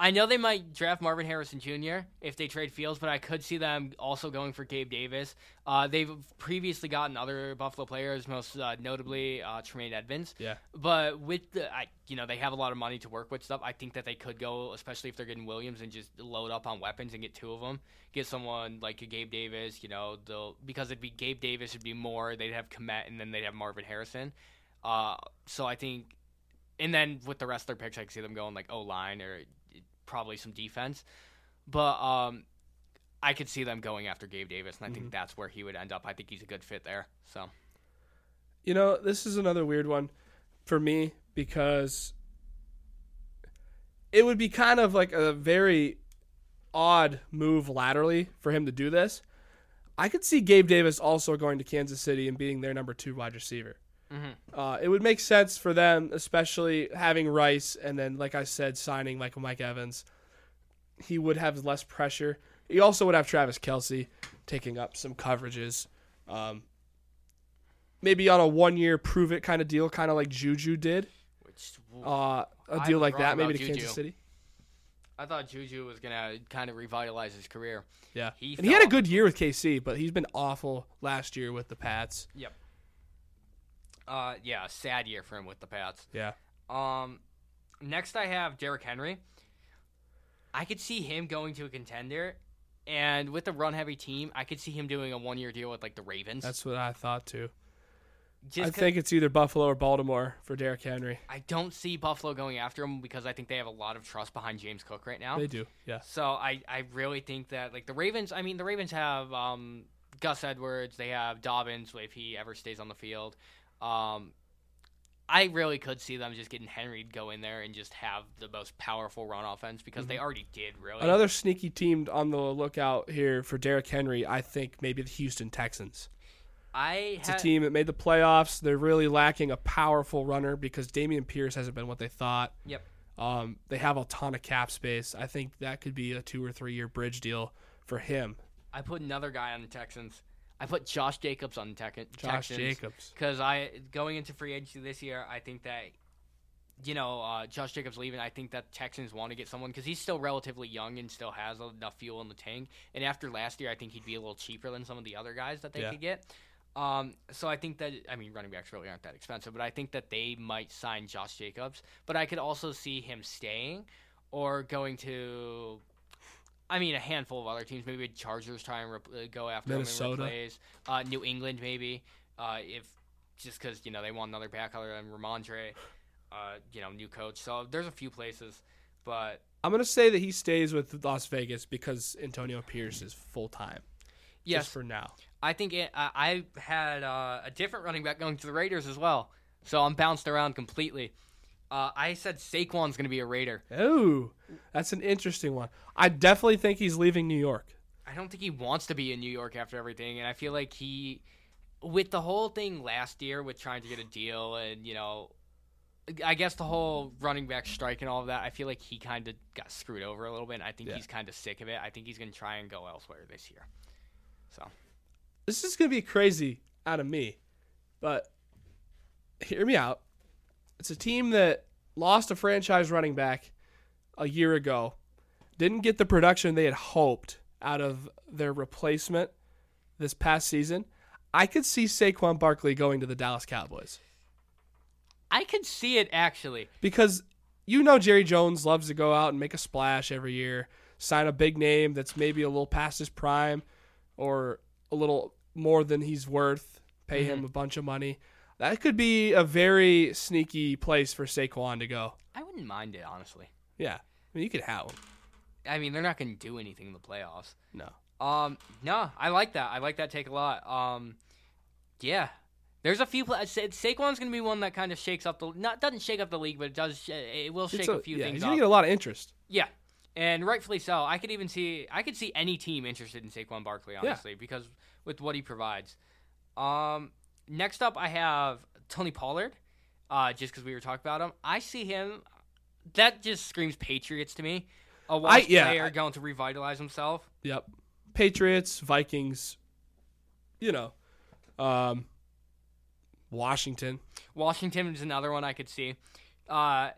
I know they might draft Marvin Harrison Jr. if they trade Fields, but I could see them also going for Gabe Davis. Uh, they've previously gotten other Buffalo players, most uh, notably uh, Tremaine Edmunds. Yeah. But with the, I, you know, they have a lot of money to work with stuff. I think that they could go, especially if they're getting Williams, and just load up on weapons and get two of them. Get someone like a Gabe Davis, you know, they'll because it'd be Gabe Davis would be more. They'd have Kmet, and then they'd have Marvin Harrison. Uh, so I think, and then with the rest of their picks, I can see them going like O line or probably some defense. But um, I could see them going after Gabe Davis, and I think that's where he would end up. I think he's a good fit there. So You know, this is another weird one for me because it would be kind of like a very odd move laterally for him to do this. I could see Gabe Davis also going to Kansas City and being their number two wide receiver. Mhm. Uh, it would make sense for them, especially having Rice and then, like I said, signing Michael Mike Evans. He would have less pressure. He also would have Travis Kelce taking up some coverages. Um, maybe on a one year prove it kind of deal, kind of like Juju did. which Uh, a deal like that, maybe to Kansas City. I thought Juju was gonna kind of revitalize his career. Yeah, He and he had a good year with KC, but he's been awful last year with the Pats. Yep. Uh, yeah, sad year for him with the Pats. Yeah, Um, next I have Derrick Henry. I could see him going to a contender, And with a run heavy team, I could see him doing a one year deal with like the Ravens. That's what I thought too. Just I think it's either Buffalo or Baltimore for Derrick Henry. I don't see Buffalo going after him because I think they have a lot of trust behind James Cook right now. They do, yeah. So I, I really think that like the Ravens. I mean, the Ravens have um, Gus Edwards. They have Dobbins if he ever stays on the field. Um, I really could see them just getting Henry to go in there and just have the most powerful run offense because they already did really. Mm-hmm. Another sneaky team on the lookout here for Derrick Henry, I think maybe the Houston Texans. I It's a team that made the playoffs. They're really lacking a powerful runner because Dameon Pierce hasn't been what they thought. Yep. Um, they have a ton of cap space. I think that could be a two or three year bridge deal for him. I put another guy on the Texans. I put Josh Jacobs on the Josh Texans. Jacobs. because I going into free agency this year, I think that you know uh, Josh Jacobs leaving. I think that Texans want to get someone because he's still relatively young and still has enough fuel in the tank. And after last year, I think he'd be a little cheaper than some of the other guys that they Yeah. could get. Um, so I think that I mean running backs really aren't that expensive, but I think that they might sign Josh Jacobs. But I could also see him staying or going to. I mean, a handful of other teams. Maybe Chargers try and rep- uh, go after Minnesota. him and replace. Uh, New England, maybe. Uh, if just because you know they want another back other than Rhamondre, uh, you know, new coach. So there's a few places, but I'm gonna say that he stays with Las Vegas because Antonio Pierce is full time. yes, Just for now. I think it, I, I had uh, a different running back going to the Raiders as well. So I'm bounced around completely. Uh, I said Saquon's going to be a Raider. Oh, that's an interesting one. I definitely think he's leaving New York. I don't think he wants to be in New York after everything, and I feel like he, with the whole thing last year with trying to get a deal, and you know, I guess the whole running back strike and all of that, I feel like he kind of got screwed over a little bit. And I think Yeah. he's kind of sick of it. I think he's going to try and go elsewhere this year. So This is gonna be crazy out of me, but hear me out. It's a team that lost a franchise running back a year ago, didn't get the production they had hoped out of their replacement this past season. I could see Saquon Barkley going to the Dallas Cowboys I could see it actually. because you know Jerry Jones loves to go out and make a splash every year, sign a big name that's maybe a little past his prime or a little more than he's worth, pay mm-hmm. him a bunch of money. That could be a very sneaky place for Saquon to go. I wouldn't mind it honestly. Yeah. I mean, you could have him. I mean, they're not going to do anything in the playoffs. No. Um, no, I like that. I like that take a lot. Um, yeah, there's a few. Pla- Sa- Saquon's going to be one that kind of shakes up the not doesn't shake up the league, but it does. sh- It will shake It's a, few yeah, things he's going to get a lot of interest. yeah, and rightfully so. I could even see I could see any team interested in Saquon Barkley honestly because with what he provides. Um, next up I have Tony Pollard. Uh, just because we were talking about him, I see him. That just screams Patriots to me. A washed yeah, player I- going to revitalize himself. Yep. Patriots, Vikings, you know, um, Washington. Washington is another one I could see. Uh,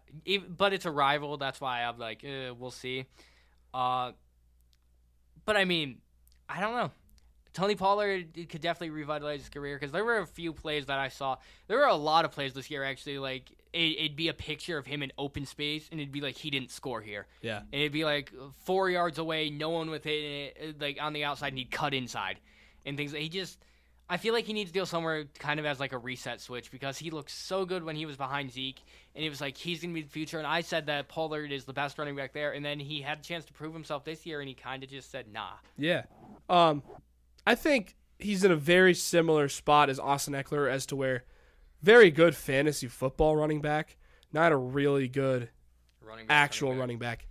but it's a rival. That's why I'm like, eh, we'll see. Uh, but I mean, I don't know. Tony Pollard could definitely revitalize his career because there were a few plays that I saw. There were a lot of plays this year actually. Like it, it'd be a picture of him in open space, and it'd be like he didn't score here. Yeah. And it'd be like four yards away, no one within it, like on the outside, and he'd cut inside, and things. Like he just, I feel like he needs to go somewhere kind of as like a reset switch because he looked so good when he was behind Zeke, and it was like he's gonna be the future. And I said that Pollard is the best running back there, and then he had a chance to prove himself this year, and he kind of just said nah. Yeah. Um, I think he's in a very similar spot as Austin Ekeler as to where very good fantasy football running back, not a really good Running back, actual back. running back.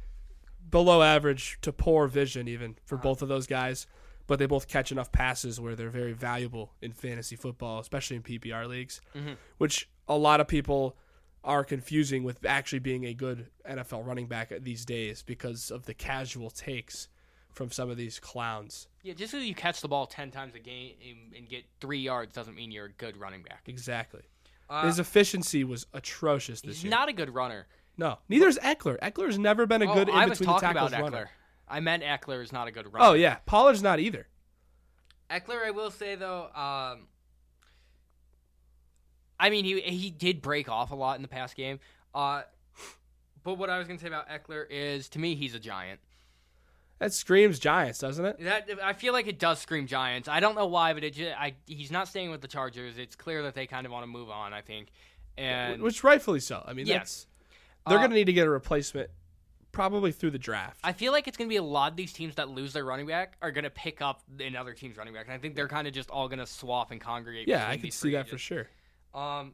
Below average to poor vision even for Uh-huh. both of those guys, but they both catch enough passes where they're very valuable in fantasy football, especially in PPR leagues, Mhm. which a lot of people are confusing with actually being a good NFL running back these days because of the casual takes from some of these clowns. Yeah, just because you catch the ball ten times a game and- get three yards doesn't mean you're a good running back. Exactly. Uh, His efficiency was atrocious this he's year. He's not a good runner. no, neither is Ekeler. Ekeler's never been a good oh, in I was between the talking tackles about runner. Ekeler. I meant Ekeler is not a good runner. Oh yeah, Pollard's not either. Ekeler, I will say though, um, I mean he he did break off a lot in the past game. Uh, but what I was gonna say about Ekeler is, to me, he's a giant. That screams Giants, doesn't it? That I feel like it does scream Giants. I don't know why, but it just, I he's not staying with the Chargers. It's clear that they kind of want to move on. I think, and Which rightfully so. I mean, Yes. they're Uh, going to need to get a replacement probably through the draft. I feel like it's going to be a lot of these teams that lose their running back are going to pick up another team's running back. And I think they're kind of just all going to swap and congregate. yeah, I can see that for sure. Um,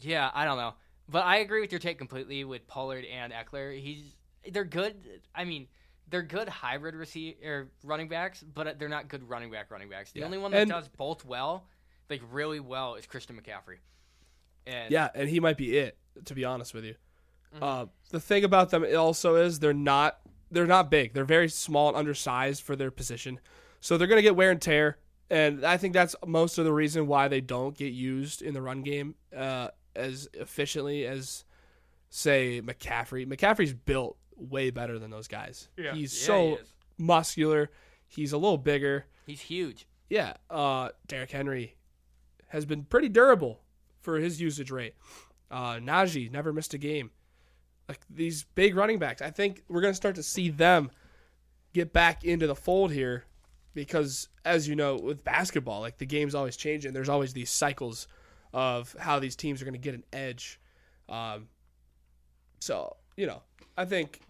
yeah, I don't know, but I agree with your take completely with Pollard and Ekeler. He's they're good. I mean, they're good hybrid receiver running backs, but they're not good running back running backs. The Yeah. only one that And- does both well, like really well, is Christian McCaffrey. And Yeah, and he might be it. To be honest with you, Mm-hmm. uh, the thing about them also is they're not they're not big. They're very small and undersized for their position, so they're going to get wear and tear. And I think that's most of the reason why they don't get used in the run game uh, as efficiently as, say, McCaffrey. McCaffrey's built way better than those guys. Yeah. He's Yeah, so he is. muscular. He's a little bigger. he's huge. Yeah, uh, Derrick Henry has been pretty durable for his usage rate. Uh, Najee never missed a game. Like these big running backs, I think we're going to start to see them get back into the fold here because, as you know, with basketball, like the game's always changing. There's always these cycles of how these teams are going to get an edge. Um, so, you know, I think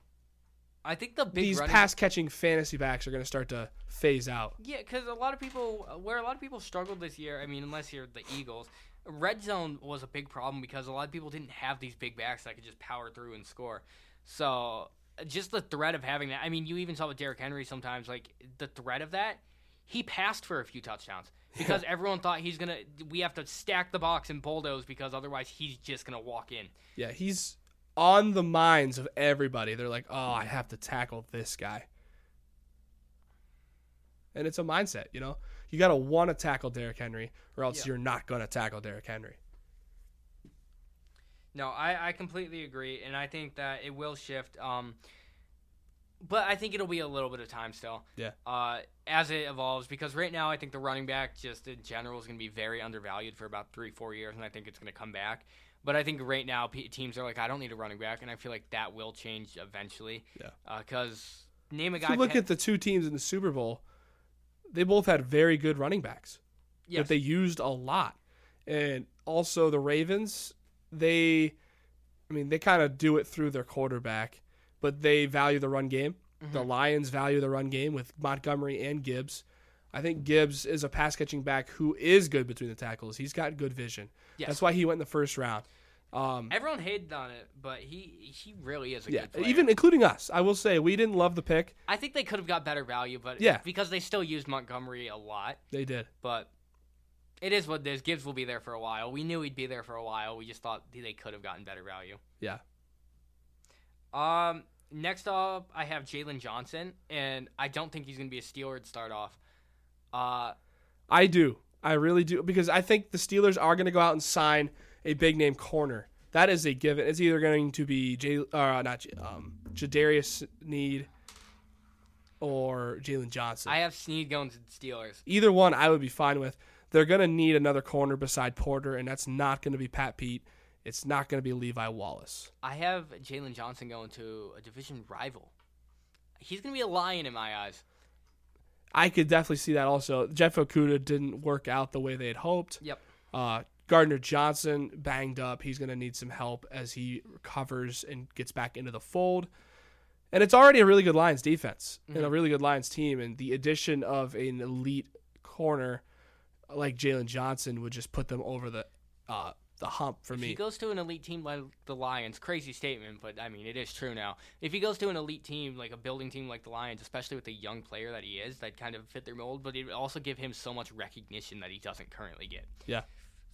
I think the big these running pass catching fantasy backs are going to start to phase out. Yeah, because a lot of people, where a lot of people struggled this year. I mean, unless you're the Eagles, red zone was a big problem because a lot of people didn't have these big backs that could just power through and score. So just the threat of having that. I mean, you even saw with Derrick Henry sometimes, like the threat of that. He passed for a few touchdowns because everyone thought he's gonna. We have to stack the box and bulldoze because otherwise he's just gonna walk in. Yeah, he's on the minds of everybody. They're like, oh, I have to tackle this guy. And it's a mindset, you know? You got to want to tackle Derrick Henry, or else Yeah. you're not going to tackle Derrick Henry. No, I, I completely agree, and I think that it will shift. Um, but I think it'll be a little bit of time still. Yeah. Uh, as it evolves, because right now I think the running back just in general is going to be very undervalued for about three, four years, and I think it's going to come back. But I think right now teams are like, I don't need a running back, and I feel like that will change eventually. Yeah. Because name a If guy. you look Penn- at the two teams in the Super Bowl, they both had very good running backs yes. that they used a lot. And also the Ravens, they, I mean, they kind of do it through their quarterback, but they value the run game. The Mm-hmm. Lions value the run game with Montgomery and Gibbs. I think Gibbs is a pass catching back who is good between the tackles. He's got good vision. Yes. That's why he went in the first round. Um, Everyone hated on it, but he he really is a yeah, good player. even including us. I will say we didn't love the pick. I think they could have got better value, but Yeah. because they still used Montgomery a lot. They did. but it is what it is. Gibbs will be there for a while. We knew he'd be there for a while. We just thought they could have gotten better value. Yeah. Um, next up, I have Jaylon Johnson, and I don't think he's going to be a Steeler to start off. Uh, I do. I really do because I think the Steelers are going to go out and sign a big name corner. That is a given. It's either going to be J, uh, not J, um, L'Jarius Sneed or Jaylon Johnson. I have Sneed going to the Steelers. either one, I would be fine with. They're going to need another corner beside Porter, and that's not going to be Pat Pete. It's not going to be Levi Wallace. I have Jaylon Johnson going to a division rival. He's going to be a lion in my eyes. I could definitely see that also. Jeff Okudah didn't work out the way they had hoped. Yep. Uh, Gardner Johnson banged up. He's going to need some help as he recovers and gets back into the fold. And it's already a really good Lions defense and a really good Lions team. And the addition of an elite corner like Jaylon Johnson would just put them over the uh, the hump for me. If he goes to an elite team like the Lions, crazy statement, but I mean it is true now. If he goes to an elite team like a building team like the Lions, especially with the young player that he is, that kind of fit their mold, but it would also give him so much recognition that he doesn't currently get. Yeah.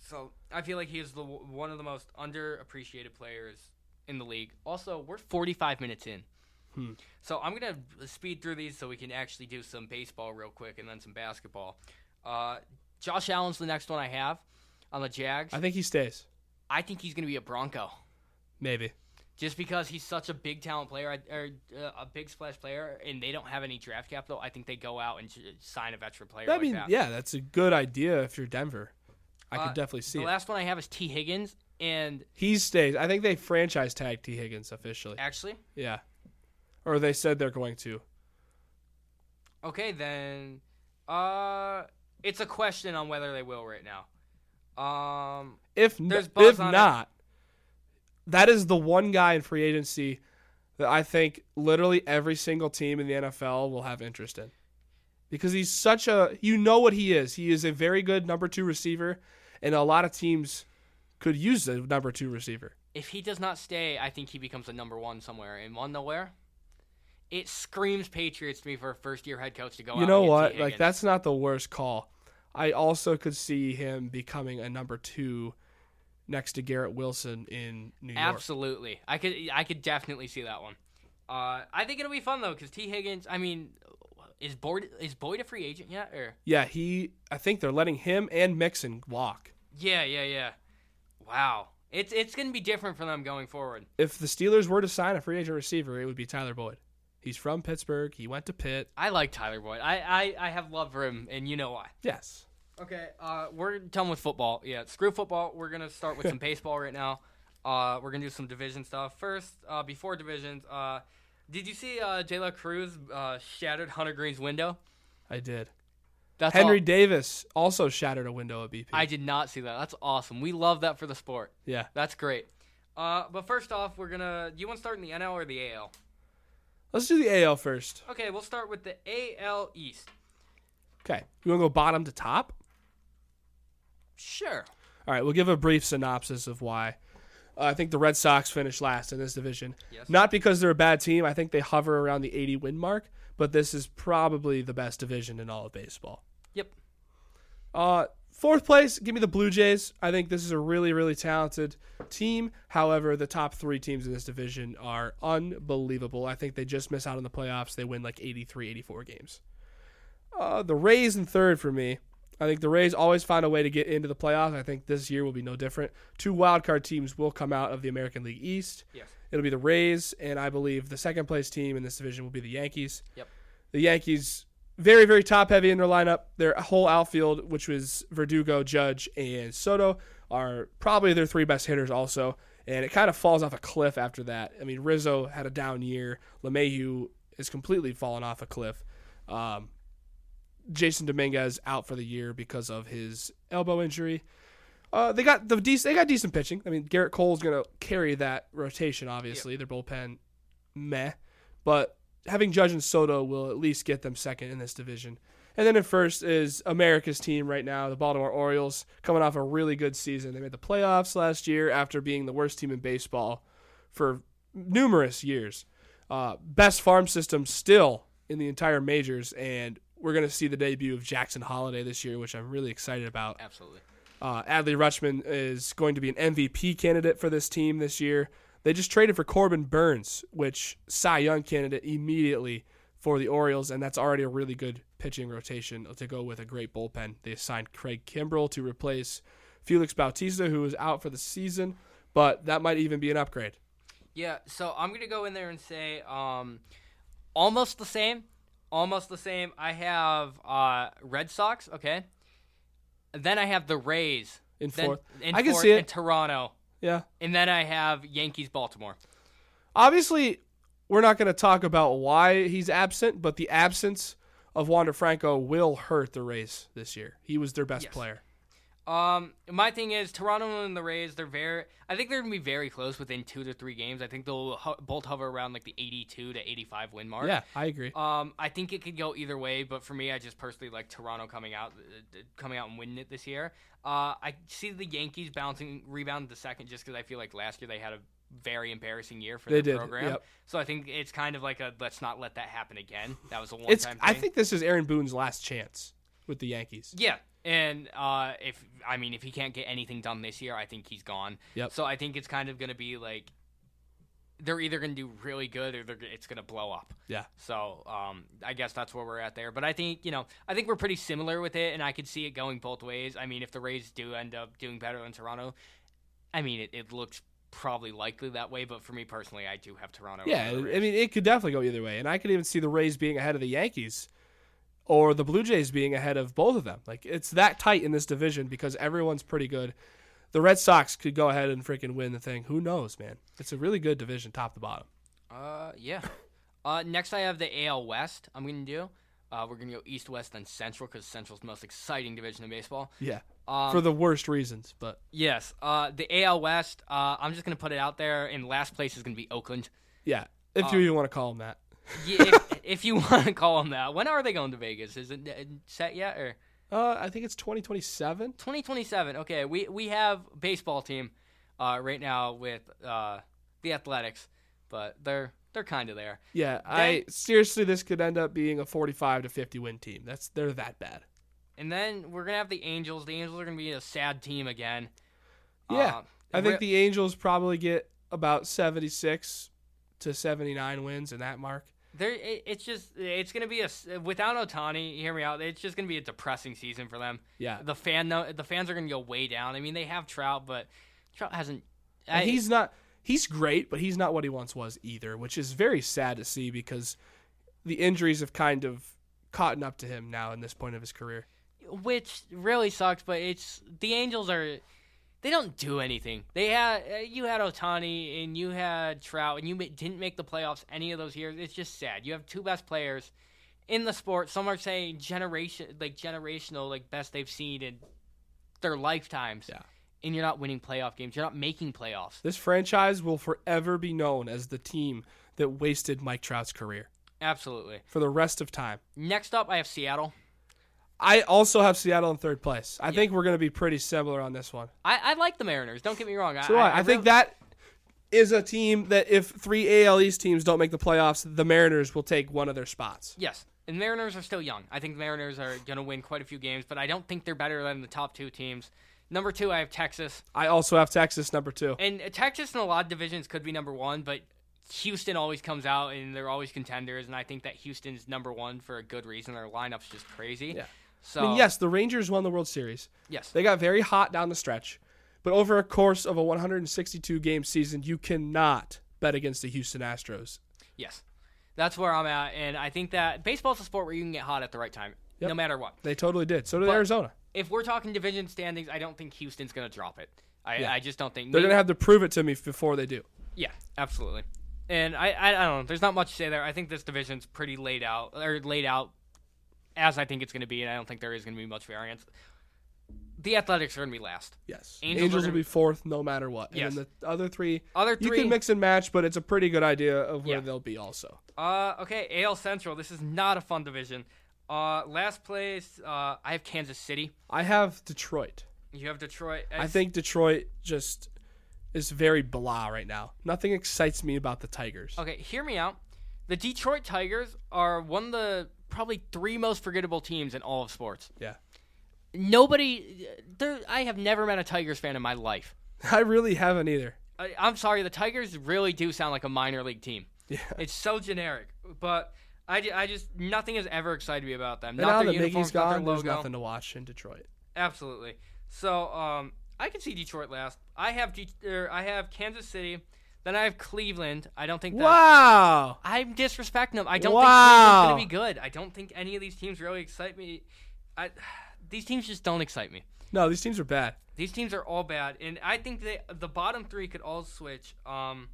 So I feel like he is the one of the most underappreciated players in the league. Also, we're 45 minutes in. Hmm. So I'm gonna speed through these so we can actually do some baseball real quick and then some basketball. Uh, Josh Allen's the next one I have on the Jags. I think he stays. I think he's gonna be a Bronco Maybe. just because he's such a big talent player or uh, a big splash player, and they don't have any draft capital. I think they go out and sign a veteran player. I like mean, that. yeah, that's a good idea if you're Denver. I Uh, could definitely see it. the it. last one I have is Tee Higgins, and He stays. I think they franchise tag Tee Higgins officially. actually, Yeah. Or they said they're going to. Okay, then. Uh, it's a question on whether they will right now. Um, If n- if on it. not, that is the one guy in free agency that I think literally every single team in the NFL will have interest in. Because he's such a you know what he is. He is a very good number 2 receiver and a lot of teams could use a number 2 receiver. if he does not stay, I think he becomes a number one somewhere. And one nowhere. It screams Patriots to me for a first year head coach to go. out You know and get T. what? Like that's not the worst call. I also could see him becoming a number 2 next to Garrett Wilson in New York. Absolutely, I could I could definitely see that one. Uh, I think it'll be fun though because Tee Higgins. I mean, is Boyd is Boyd a free agent yet? Or Yeah, he I think they're letting him and Mixon walk. yeah, yeah, yeah. Wow, it's it's gonna be different for them going forward. if the Steelers were to sign a free agent receiver, it would be Tyler Boyd. He's from Pittsburgh. He went to Pitt. I like Tyler Boyd. I I, I have love for him, and you know why. Yes. Okay, uh, we're done with football. Yeah, screw football. We're gonna start with some baseball right now. Uh, we're gonna do some division stuff first. Uh, before divisions, uh, did you see uh. La Cruz uh, shattered Hunter Greene's window? I did. That's Henry all- Davis also shattered a window at BP. I did not see that. That's awesome. We love that for the sport. yeah. That's great. Uh, but first off, we're gonna. Do you want to start in the NL or the AL? Let's do the AL first. Okay, we'll start with the AL East. Okay. You want to go bottom to top? Sure. All right. We'll give a brief synopsis of why. Uh, I think the Red Sox finished last in this division. Yes. Not because they're a bad team. I think they hover around the 80 win mark, but this is probably the best division in all of baseball. Yep. Uh, fourth place, give me the Blue Jays. I think this is a really, really talented team. However, the top three teams in this division are unbelievable. I think they just miss out on the playoffs. They win like 83, 84 games. Uh, the Rays in third for me. I think the Rays always find a way to get into the playoffs. I think this year will be no different. Two wildcard teams will come out of the American League East. Yes. It'll be the Rays, and I believe the second place team in this division will be the Yankees. Yep. The Yankees, very, very top heavy in their lineup. Their whole outfield, which was Verdugo, Judge, and Soto, are probably their three best hitters also. And it kind of falls off a cliff after that. I mean, Rizzo had a down year. LeMahieu is completely fallen off a cliff. Um, Jasson Dominguez out for the year because of his elbow injury. Uh, they got the dec- they got decent pitching. I mean, Gerrit Cole's gonna carry that rotation. Obviously, their bullpen, meh, but having Judge and Soto will at least get them second in this division. And then in first is America's team right now, the Baltimore Orioles, coming off a really good season. They made the playoffs last year after being the worst team in baseball for numerous years. Uh, best farm system still in the entire majors, and we're going to see the debut of Jackson Holliday this year, which I'm really excited about. Absolutely. Uh, Adley Rutschman is going to be an MVP candidate for this team this year. They just traded for Corbin Burnes, which Cy Young candidate immediately for the Orioles, and that's already a really good pitching rotation to go with a great bullpen. They signed Craig Kimbrel to replace Felix Bautista, who is out for the season, but that might even be an upgrade. Yeah, so I'm gonna go in there and say um, almost the same, almost the same. I have uh, Red Sox, okay. Then I have the Rays In then- fourth. in I can fourth, see it. and Toronto, Yeah. and then I have Yankees, Baltimore. Obviously, we're not going to talk about why he's absent, but the absence of Wander Franco will hurt the Rays this year. He was their best Yes. player. Um, my thing is Toronto and the Rays. They're very. I think they're gonna be very close within two to three games. I think they'll ho- both hover around like the 82 to 85 win mark. Yeah, I agree. Um, I think it could go either way, but for me, I just personally like Toronto coming out, uh, coming out and winning it this year. Uh, I see the Yankees bouncing, rebound to second, just because I feel like last year they had a very embarrassing year for They their did, program. yep. So I think it's kind of like a let's not let that happen again. That was a one time. I think this is Aaron Boone's last chance with the Yankees. Yeah, and uh, if I mean if he can't get anything done this year, I think he's gone. Yep. So I think it's kind of going to be like they're either going to do really good or they're, it's going to blow up. Yeah. So um, I guess that's where we're at there. But I think you know I think we're pretty similar with it, and I could see it going both ways. I mean, if the Rays do end up doing better than Toronto, I mean it, it looks probably likely that way. But for me personally, I do have Toronto. Yeah, I mean, it could definitely go either way, and I could even see the Rays being ahead of the Yankees, or the Blue Jays being ahead of both of them. Like it's that tight in this division because everyone's pretty good. The Red Sox could go ahead and freaking win the thing. Who knows, man? It's a really good division, top to bottom. Uh, yeah. Uh, next I have the AL West. I'm gonna do. Uh, we're gonna go East, West, then Central because Central's the most exciting division in baseball. Yeah. Um, For the worst reasons, but yes, uh, the AL West. Uh, I'm just gonna put it out there. In last place is gonna be Oakland. yeah. If you Um, even want to call them that. Yeah, if, if you want to call them that. When are they going to Vegas? Is it uh, set yet or Uh, I think it's 2027. 2027? Okay, we we have baseball team uh, right now with uh, the Athletics, but they're they're kind of there. Yeah, I seriously, this could end up being a 45 to 50 win team. That's they're that bad. And then we're gonna have the Angels. The Angels are gonna be a sad team again. Yeah, Uh, I think the Angels probably get about 76 to 79 wins in that mark. There, it, it's just it's gonna be a without Ohtani. Hear me out. It's just gonna be a depressing season for them. Yeah, The fan, the fans are gonna go way down. I mean, they have Trout, but Trout hasn't. and I- he's not. He's great, but he's not what he once was either, which is very sad to see because the injuries have kind of caught up to him now in this point of his career. which really sucks. But it's the Angels are. They don't do anything. They had uh, you had Ohtani and you had Trout and you didn't make the playoffs any of those years. It's just sad. You have two best players in the sport. Some are saying generation like generational, like best they've seen in their lifetimes. Yeah. And you're not winning playoff games. You're not making playoffs. This franchise will forever be known as the team that wasted Mike Trout's career Absolutely. for the rest of time. Next up, I have Seattle. I also have Seattle in third place. I think we're going to be pretty similar on this one. I, I like the Mariners. Don't get me wrong. So do I, I, think that is a team that if three AL East teams don't make the playoffs, the Mariners will take one of their spots. Yes. And Mariners are still young. I think the Mariners are going to win quite a few games, but I don't think they're better than the top two teams. Number two, I have Texas. I also have Texas number two. And Texas in a lot of divisions could be number one, but Houston always comes out and they're always contenders. And I think that Houston's number one for a good reason. Their lineup's just crazy. Yeah. So, I mean, yes, the Rangers won the World Series. Yes. They got very hot down the stretch, but over a course of a 162 game season, you cannot bet against the Houston Astros. Yes. That's where I'm at. And I think that baseball's a sport where you can get hot at the right time, Yep. no matter what. They totally did. So did But- Arizona. If we're talking division standings, I don't think Houston's going to drop it. I, Yeah. I just don't think. They're going to have to prove it to me before they do. Yeah, absolutely. And I, I, I don't know. There's not much to say there. I think this division's pretty laid out, or laid out as I think it's going to be, and I don't think there is going to be much variance. The Athletics are going to be last. Yes. Angels Angels, will be fourth no matter what. Yes. And then the other three, Other three, you can mix and match, but it's a pretty good idea of where Yeah. they'll be also. uh, okay, AL Central. This is not a fun division. Uh, last place, uh, I have Kansas City. I have Detroit. You have Detroit. I think Detroit just is very blah right now. Nothing excites me about the Tigers. Okay, hear me out. The Detroit Tigers are one of the probably three most forgettable teams in all of sports. Yeah. Nobody, there. I have never met a Tigers fan in my life. I really haven't either. I, I'm sorry, the Tigers really do sound like a minor league team. Yeah. It's so generic, but I, I just nothing has ever excited me about them. And not now their that uniforms, Miggy's not their gone, there's nothing to watch in Detroit. Absolutely. So um, I can see Detroit last. I have De- er, I have Kansas City. Then I have Cleveland. I don't think that Wow. I'm disrespecting them. I don't Wow. think Cleveland's gonna be good. I don't think any of these teams really excite me. I, these teams just don't excite me. No, these teams are bad. These teams are all bad, and I think they the bottom three could all switch. Um.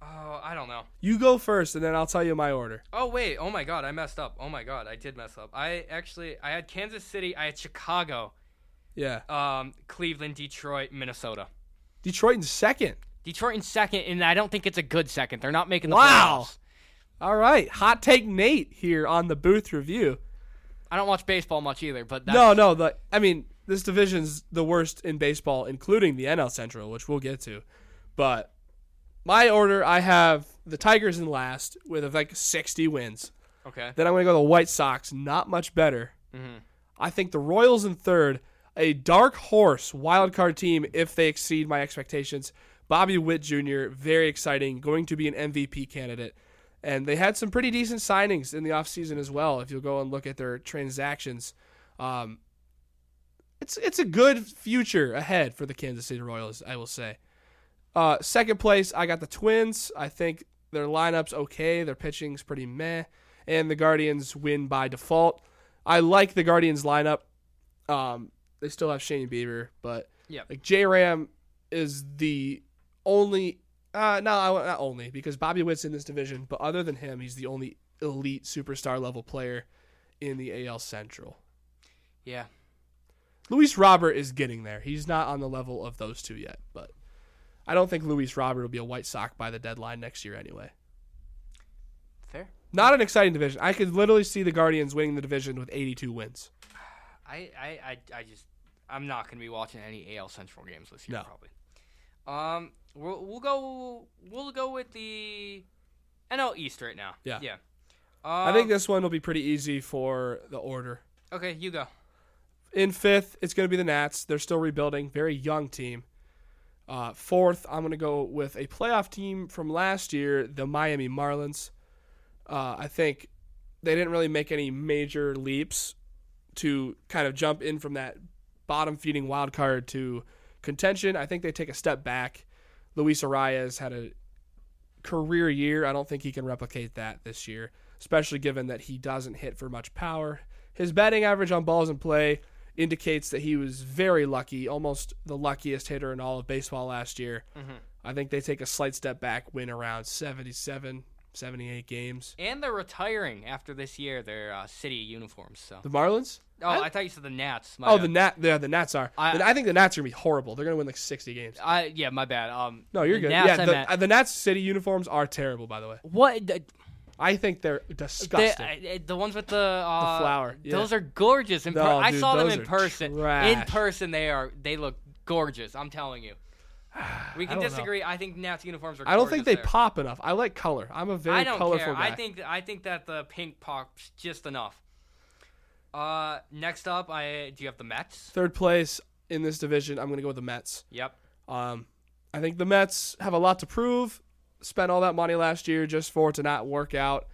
Oh, I don't know. You go first, and then I'll tell you my order. Oh wait, oh my god, I messed up. Oh my god, I did mess up. I actually I had Kansas City, I had Chicago, Yeah. um, Cleveland, Detroit, Minnesota. Detroit in second. Detroit in second, and I don't think it's a good second. They're not making the Wow. playoffs. All right. Hot take Nate here on the booth review. I don't watch baseball much either, but that's, No, no. The I mean, this division's the worst in baseball, including the NL Central, which we'll get to. But my order, I have the Tigers in last with like 60 wins. okay. Then I'm going to go the White Sox, not much better. Mhm. I think the Royals in third, a dark horse wild card team if they exceed my expectations. Bobby Witt Jr., very exciting, going to be an MVP candidate. And they had some pretty decent signings in the offseason as well, if you'll go and look at their transactions. Um, it's it's a good future ahead for the Kansas City Royals, I will say. Uh, second place, I got the Twins. I think their lineup's okay. Their pitching's pretty meh. And the Guardians win by default. I like the Guardians lineup. Um, they still have Shane Bieber, but Yeah. like J Ram is the only. Uh, no, I- not only because Bobby Witt's in this division, but other than him, he's the only elite superstar level player in the AL Central. Yeah. Luis Robert is getting there. He's not on the level of those two yet, but I don't think Luis Robert will be a White Sox by the deadline next year anyway. Fair. Not an exciting division. I could literally see the Guardians winning the division with 82 wins. I, I, I, I just I'm not gonna be watching any AL Central games this year No. probably. Um, we'll, we'll go we'll go with the NL East right now. Yeah. Yeah. I think Um, this one will be pretty easy for the order. Okay, you go. In fifth, it's going to be the Nats. They're still rebuilding. Very young team. Uh, fourth, I'm going to go with a playoff team from last year, the Miami Marlins. Uh, I think they didn't really make any major leaps to kind of jump in from that bottom feeding wild card to contention. I think they take a step back. Luis Arraez had a career year. I don't think he can replicate that this year, especially given that he doesn't hit for much power. His batting average on balls in play indicates that he was very lucky, almost the luckiest hitter in all of baseball last year. I think they take a slight step back, win around 77, 78 games. And they're retiring after this year their uh, city uniforms. So. The Marlins? Oh, I- I, thought you said the Nats. My Oh, bad. the Nat, yeah, the Nats are. I- I, I think the Nats are gonna be horrible. They're gonna win like sixty games. I yeah, my bad. Um, No, you're good. Nats, yeah, the, uh, the Nats city uniforms are terrible. By the way, what the, I think they're the, disgusting. the ones with the uh, flower, yeah. Those are gorgeous. In per- No, I saw them in person. In person, they are they look gorgeous. I'm telling you. We can know. disagree. I think Nats uniforms are. I don't think they there. pop enough. I like color. I'm a very I don't colorful care. guy. I think I think that the pink pops just enough. Uh, next up, I do you have the Mets? Third place in this division, I'm gonna go with the Mets. Yep. Um, I think the Mets have a lot to prove. Spent all that money last year just for it to not work out.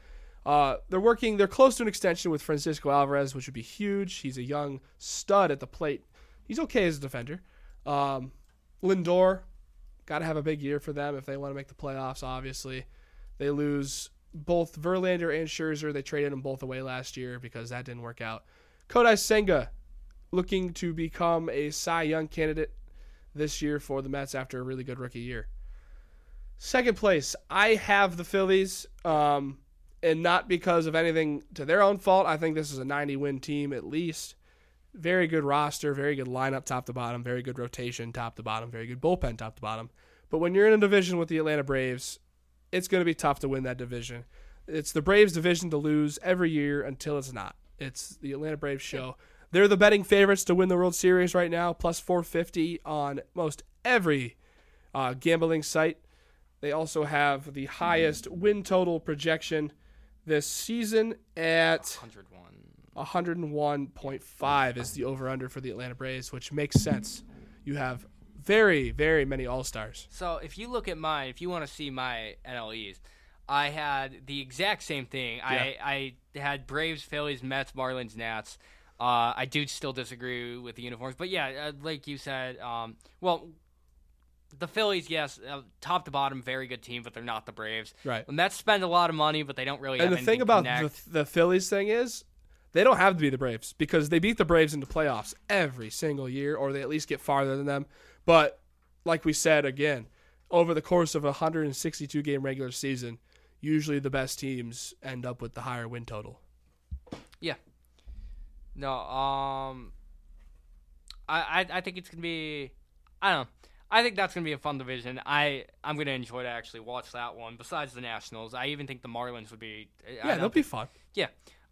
Uh, they're working. They're close to an extension with Francisco Alvarez, which would be huge. He's a young stud at the plate. He's okay as a defender. Um, Lindor, got to have a big year for them if they want to make the playoffs. Obviously, they lose both Verlander and Scherzer. They traded them both away last year because that didn't work out. Kodai Senga, looking to become a Cy Young candidate this year for the Mets after a really good rookie year. Second place, I have the Phillies, um, and not because of anything to their own fault. I think this is a 90 win team at least. Very good roster, very good lineup top to bottom, very good rotation top to bottom, very good bullpen top to bottom. But when you're in a division with the Atlanta Braves, it's going to be tough to win that division. It's the Braves division to lose every year until it's not. It's the Atlanta Braves show. They're the betting favorites to win the World Series right now, plus 450 on most every uh, gambling site. They also have the highest win total projection this season at 101. 101.5 is the over under for the Atlanta Braves, which makes sense. You have very, very many All Stars. So if you look at mine, if you want to see my NLEs, I had the exact same thing. I, I had Braves, Phillies, Mets, Marlins, Nats. Uh, I do still disagree with the uniforms, but yeah, uh, like you said, um, well, the Phillies, yes, uh, top to bottom, very good team, but they're not the Braves. Right. The Mets spend a lot of money, but they don't really. And the thing about the, the Phillies thing is, they don't have to be the Braves because they beat the Braves into playoffs every single year, or they at least get farther than them. But like we said again, over the course of a 162 game regular season, usually the best teams end up with the higher win total. Yeah. No, um, I, I I think it's gonna be, I don't know. I think that's gonna be a fun division. I I'm gonna enjoy to actually watch that one. Besides the Nationals, I even think the Marlins would be. Yeah, they'll be fun. yeah.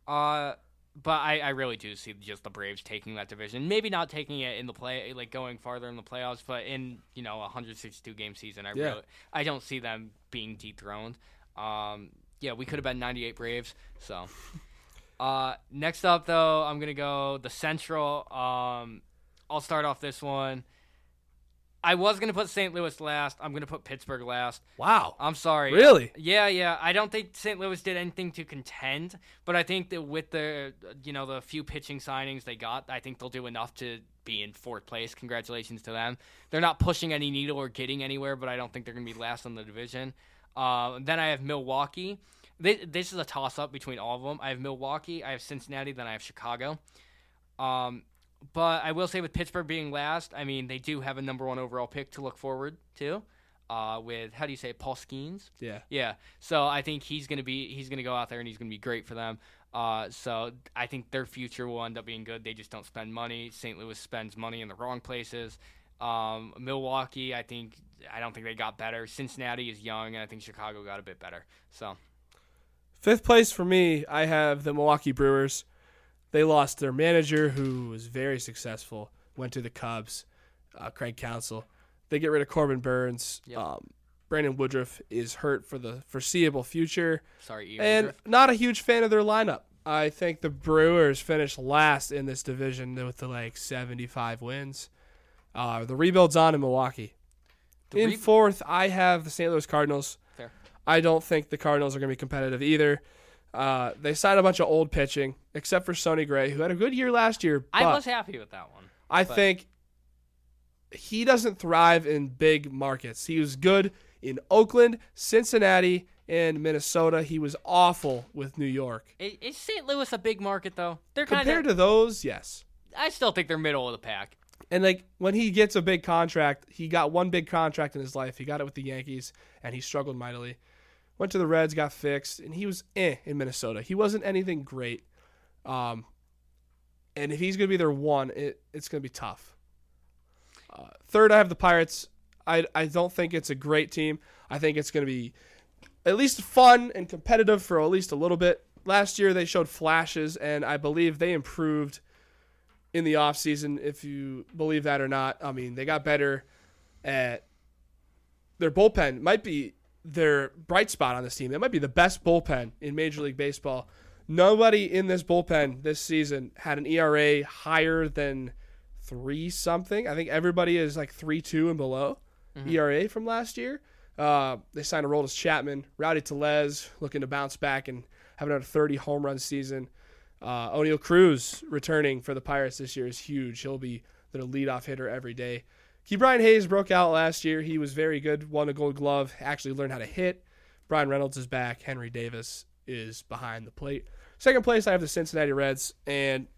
Uh, but I, I really do see just the Braves taking that division. Maybe not taking it in the play, like going farther in the playoffs, but in you know a 162 game season, I Yeah. really I don't see them being dethroned. Um, yeah, we could have been 98 Braves. So, uh, next up though, I'm gonna go the Central. Um, I'll start off this one. I was gonna put St. Louis last. I'm gonna put Pittsburgh last. Wow. I'm sorry. Really? Yeah, yeah. I don't think St. Louis did anything to contend, but I think that with the you know the few pitching signings they got, I think they'll do enough to be in fourth place. Congratulations to them. They're not pushing any needle or getting anywhere, but I don't think they're going to be last in the division. Uh, then I have Milwaukee. This, this is a toss up between all of them. I have Milwaukee, I have Cincinnati, then I have Chicago. Um, but I will say with Pittsburgh being last, I mean they do have a number one overall pick to look forward to. uh, with how do you say it, Paul Skenes? Yeah. Yeah. So I think he's gonna be he's gonna go out there and he's gonna be great for them. Uh, so I think their future will end up being good. They just don't spend money. St. Louis spends money in the wrong places. Um, Milwaukee, I think I don't think they got better. Cincinnati is young, and I think Chicago got a bit better. So Fifth place for me, I have the Milwaukee Brewers. They lost their manager, who was very successful, went to the Cubs, uh, Craig Counsell. They get rid of Corbin Burnes. Yep. Um, Brandon Woodruff is hurt for the foreseeable future. sorry, Ian And Woodruff. not a huge fan of their lineup. I think the Brewers finished last in this division with the like 75 wins. Uh, the rebuild's on in Milwaukee. The in re- fourth, I have the St. Louis Cardinals. Fair. I don't think the Cardinals are going to be competitive either. Uh, they signed a bunch of old pitching, except for Sonny Gray, who had a good year last year. I was happy with that one. I but- think he doesn't thrive in big markets. He was good in Oakland, Cincinnati, and Minnesota. He was awful with New York. Is St. Louis a big market though? They're kind Compared to those, yes. I still think they're middle of the pack. And like when he gets a big contract, he got one big contract in his life. He got it with the Yankees, and he struggled mightily. Went to the Reds, got fixed, and he was eh in Minnesota. He wasn't anything great. Um, and if he's gonna be their one, it, it's gonna be tough. Uh, third, I have the Pirates. I I don't think it's a great team. I think it's gonna be at least fun and competitive for at least a little bit. Last year they showed flashes, and I believe they improved in the offseason, if you believe that or not. I mean, they got better at their bullpen might be their bright spot on this team. It might be the best bullpen in Major League Baseball. Nobody in this bullpen this season had an ERA higher than three something. I think everybody is like three two and below ERA from last year. Uh, they signed Aroldis Chapman, Rowdy Tellez looking to bounce back and have another 30 home run season. Uh, Oneil Cruz returning for the Pirates this year is huge. He'll be their leadoff hitter every day. Ke'Bryan Hayes broke out last year. He was very good, won a gold glove, actually learned how to hit. Bryan Reynolds is back. Henry Davis is behind the plate. Second place, I have the Cincinnati Reds. And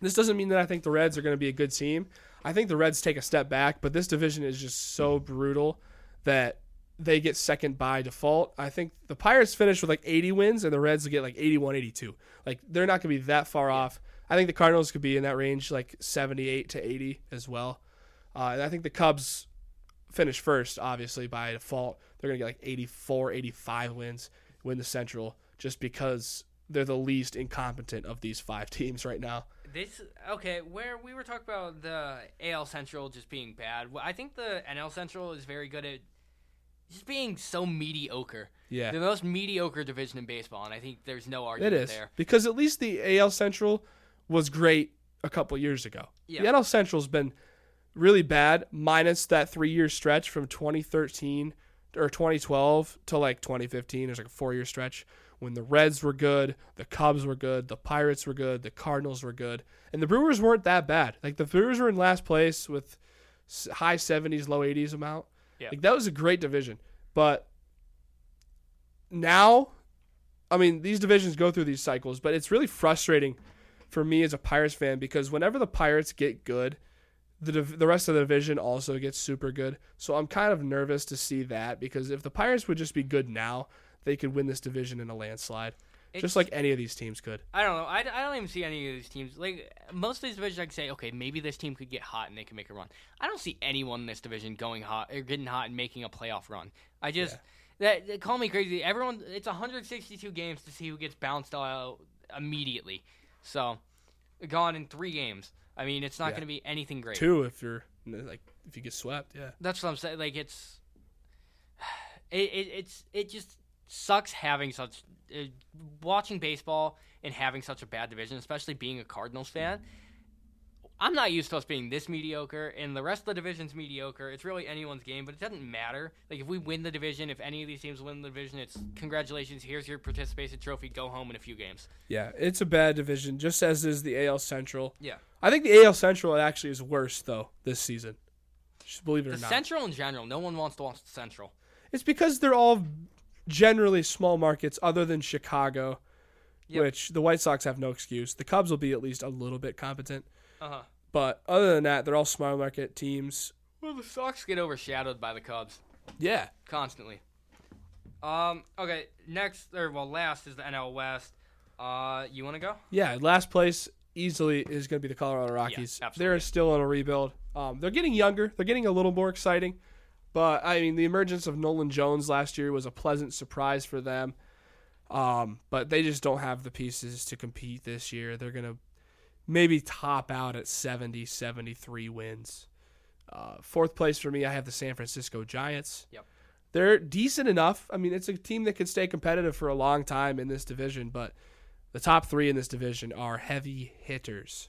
this doesn't mean that I think the Reds are going to be a good team. I think the Reds take a step back, but this division is just so brutal that they get second by default. I think the Pirates finish with like 80 wins and the Reds will get like 81, 82. Like they're not going to be that far off. I think the Cardinals could be in that range, like 78 to 80 as well. Uh, and I think the Cubs finish first, obviously, by default. They're going to get like 84, 85 wins, win the Central, just because they're the least incompetent of these five teams right now. This okay, where we were talking about the AL Central just being bad. I think the NL Central is very good at just being so mediocre. Yeah. The most mediocre division in baseball, and I think there's no argument is there. because at least the AL Central was great a couple years ago. Yeah. The NL Central's been really bad, minus that three-year stretch from 2013 or 2012 to like 2015. There's like a four-year stretch when the Reds were good, the Cubs were good, the Pirates were good, the Cardinals were good, and the Brewers weren't that bad. Like the Brewers were in last place with high 70s, low 80s amount. Yeah. Like that was a great division, but now I mean, these divisions go through these cycles, but it's really frustrating for me as a Pirates fan because whenever the Pirates get good, the div- the rest of the division also gets super good. So I'm kind of nervous to see that because if the Pirates would just be good now, they could win this division in a landslide, It's- just like any of these teams could. I don't know. I, I don't even see any of these teams. Like most of these divisions, I can say, okay, maybe this team could get hot and they can make a run. I don't see anyone in this division going hot or getting hot and making a playoff run. I just that, that- call me crazy. Everyone, it's 162 games to see who gets bounced out immediately. So gone in three games. I mean, it's not Yeah. going to be anything great. Two if you're like if you get swept, yeah. That's what I'm saying. Like it's, it, it it's it just sucks having such uh, watching baseball and having such a bad division, especially being a Cardinals fan. I'm not used to us being this mediocre, and the rest of the division's mediocre. It's really anyone's game, but it doesn't matter. Like if we win the division, if any of these teams win the division, it's congratulations. Here's your participation trophy. Go home in a few games. Yeah, it's a bad division, just as is the AL Central. Yeah. I think the AL Central actually is worse though this season. Just believe it or The not. Central in general, no one wants to watch the Central. It's because they're all generally small markets, other than Chicago, Yep. which the White Sox have no excuse. The Cubs will be at least a little bit competent, Uh huh. but other than that, they're all small market teams. Well, the Sox get overshadowed by the Cubs. Yeah. constantly. Um. Okay. Next, or well, last is the NL West. Uh, you want to go? Yeah, last place easily is going to be the Colorado Rockies. absolutely. they're still in a rebuild. Um, they're getting younger. They're getting a little more exciting. But I mean, the emergence of Nolan Jones last year was a pleasant surprise for them. Um, but they just don't have the pieces to compete this year. They're going to maybe top out at 70, 73 wins. Uh, fourth place for me, I have the San Francisco Giants. Yep. They're decent enough. I mean, it's a team that could stay competitive for a long time in this division, but the top three in this division are heavy hitters.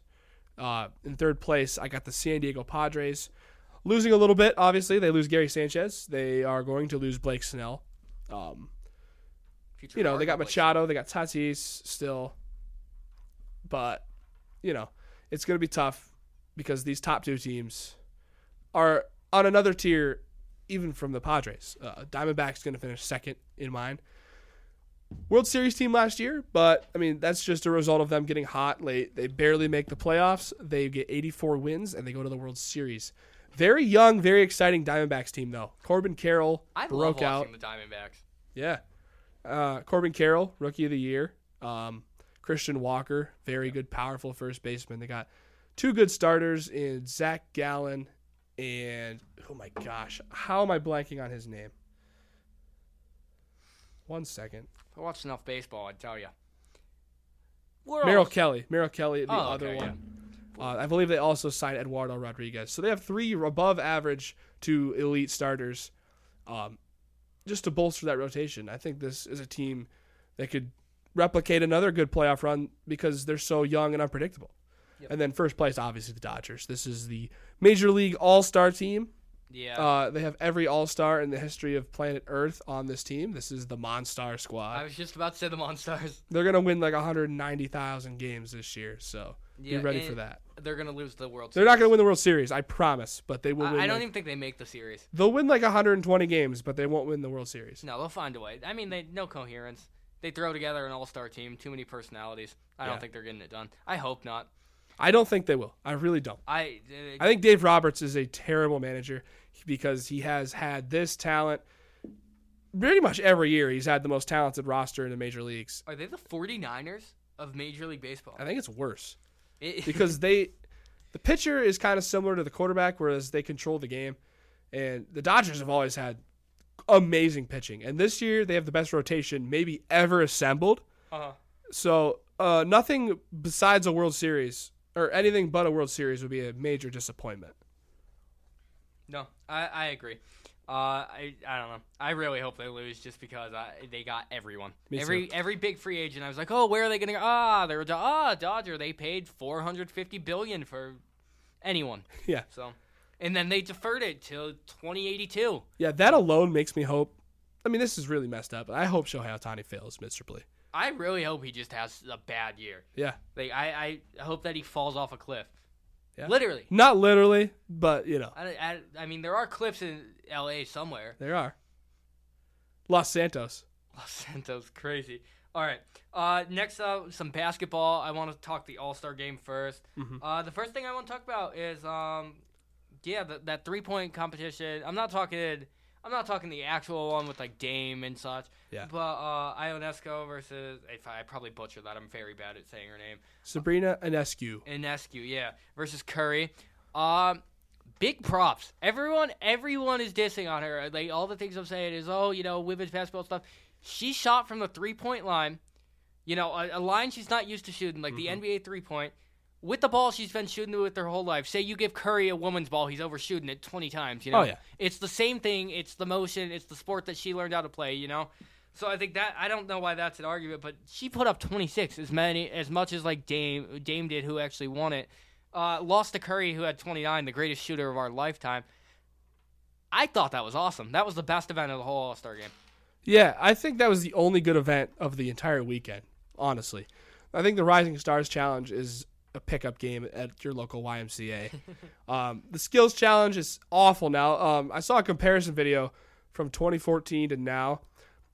Uh, in third place, I got the San Diego Padres. Losing a little bit, obviously. They lose Gary Sanchez. They are going to lose Blake Snell. Um, you know, they got Machado, they got Tatis still. But, you know, it's going to be tough because these top two teams are on another tier, even from the Padres. Uh, Diamondbacks going to finish second in mine. World Series team last year, but I mean that's just a result of them getting hot late. They barely make the playoffs. They get 84 wins and they go to the World Series. Very young, very exciting Diamondbacks team though. Corbin Carroll I broke out. the Diamondbacks. Yeah. Uh, Corbin Carroll, rookie of the year. Um, Christian Walker, very good, powerful first baseman. They got two good starters in Zach Gallen and oh my gosh, how am I blanking on his name? One second. If I watched enough baseball, I'd tell you. Merrill Kelly. Merrill Kelly, the Oh, other okay, one. Uh, I believe they also signed Eduardo Rodriguez. So they have three above average to elite starters um, just to bolster that rotation. I think this is a team that could replicate another good playoff run because they're so young and unpredictable. Yep. And then first place, obviously, the Dodgers. This is the Major League All Star team. Yeah. Uh, they have every All Star in the history of planet Earth on this team. This is the Monstar Squad. I was just about to say the Monstars. They're going to win like 190,000 games this year. So Yeah, be ready for that. They're gonna lose the World. They're not going to win the World Series, I promise, but they will I, win. I don't like- even think they make the series. They'll win like 120 games, but they won't win the World Series. No, they'll find a way. I mean, they no coherence. They throw together an all-star team. Too many personalities. I Yeah. don't think they're getting it done. I hope not. I don't think they will. I really don't. I. Uh, I think Dave Roberts is a terrible manager because he has had this talent pretty much every year. He's had the most talented roster in the major leagues. are they the 49ers of Major League Baseball? I think it's worse It- because they, the pitcher is kind of similar to the quarterback, whereas they control the game. And the Dodgers have always had amazing pitching, and this year they have the best rotation maybe ever assembled. Uh-huh. So uh, nothing besides a World Series or anything but a World Series would be a major disappointment. no, I, I agree. Uh, I I don't know. I really hope they lose just because I, they got everyone. Me every too. every big free agent. I was like, oh, where are they gonna go? Ah, they're ah Dodger. They paid 450 billion for anyone. Yeah. So, and then they deferred it till 2082. Yeah, that alone makes me hope. I mean, this is really messed up, but I hope Shohei Ohtani fails miserably. I really hope he just has a bad year. Yeah. Like I, I hope that he falls off a cliff. Yeah. Literally. Not literally, but, you know, I, I, I mean, there are cliffs in L.A. somewhere. there are. Los Santos. Los Santos, crazy. All right. Uh, next up, some basketball. I want to talk the All Star game 1st Mhm. Uh, the first thing I want to talk about is, um, yeah, the, that three point competition. I'm not talking. I'm not talking the actual one with like Dame and such. Yeah. But uh, Ionesco versus. If I, probably butchered that. I'm very bad at saying her name. Sabrina Ionescu. Inescu, yeah, versus Curry. Um, big props. Everyone, everyone is dissing on her. Like all the things I'm saying is, oh, you know, women's basketball stuff. She shot from the three point line. You know, a, a line she's not used to shooting, like Mm-hmm. the NBA three point. With the ball she's been shooting with her whole life. Say you give Curry a woman's ball, he's overshooting it 20 times, you know? Oh, yeah. It's the same thing. It's the motion. It's the sport that she learned how to play, you know? So I think that I don't know why that's an argument, but she put up 26 as many as much as like Dame Dame did, who actually won it. Uh, lost to Curry, who had 29, the greatest shooter of our lifetime. I thought that was awesome. That was the best event of the whole All Star game. Yeah, I think that was the only good event of the entire weekend, honestly. I think the Rising Stars Challenge is a pickup game at your local YMCA. um, the Skills Challenge is awful now. Um, I saw a comparison video from 2014 to now.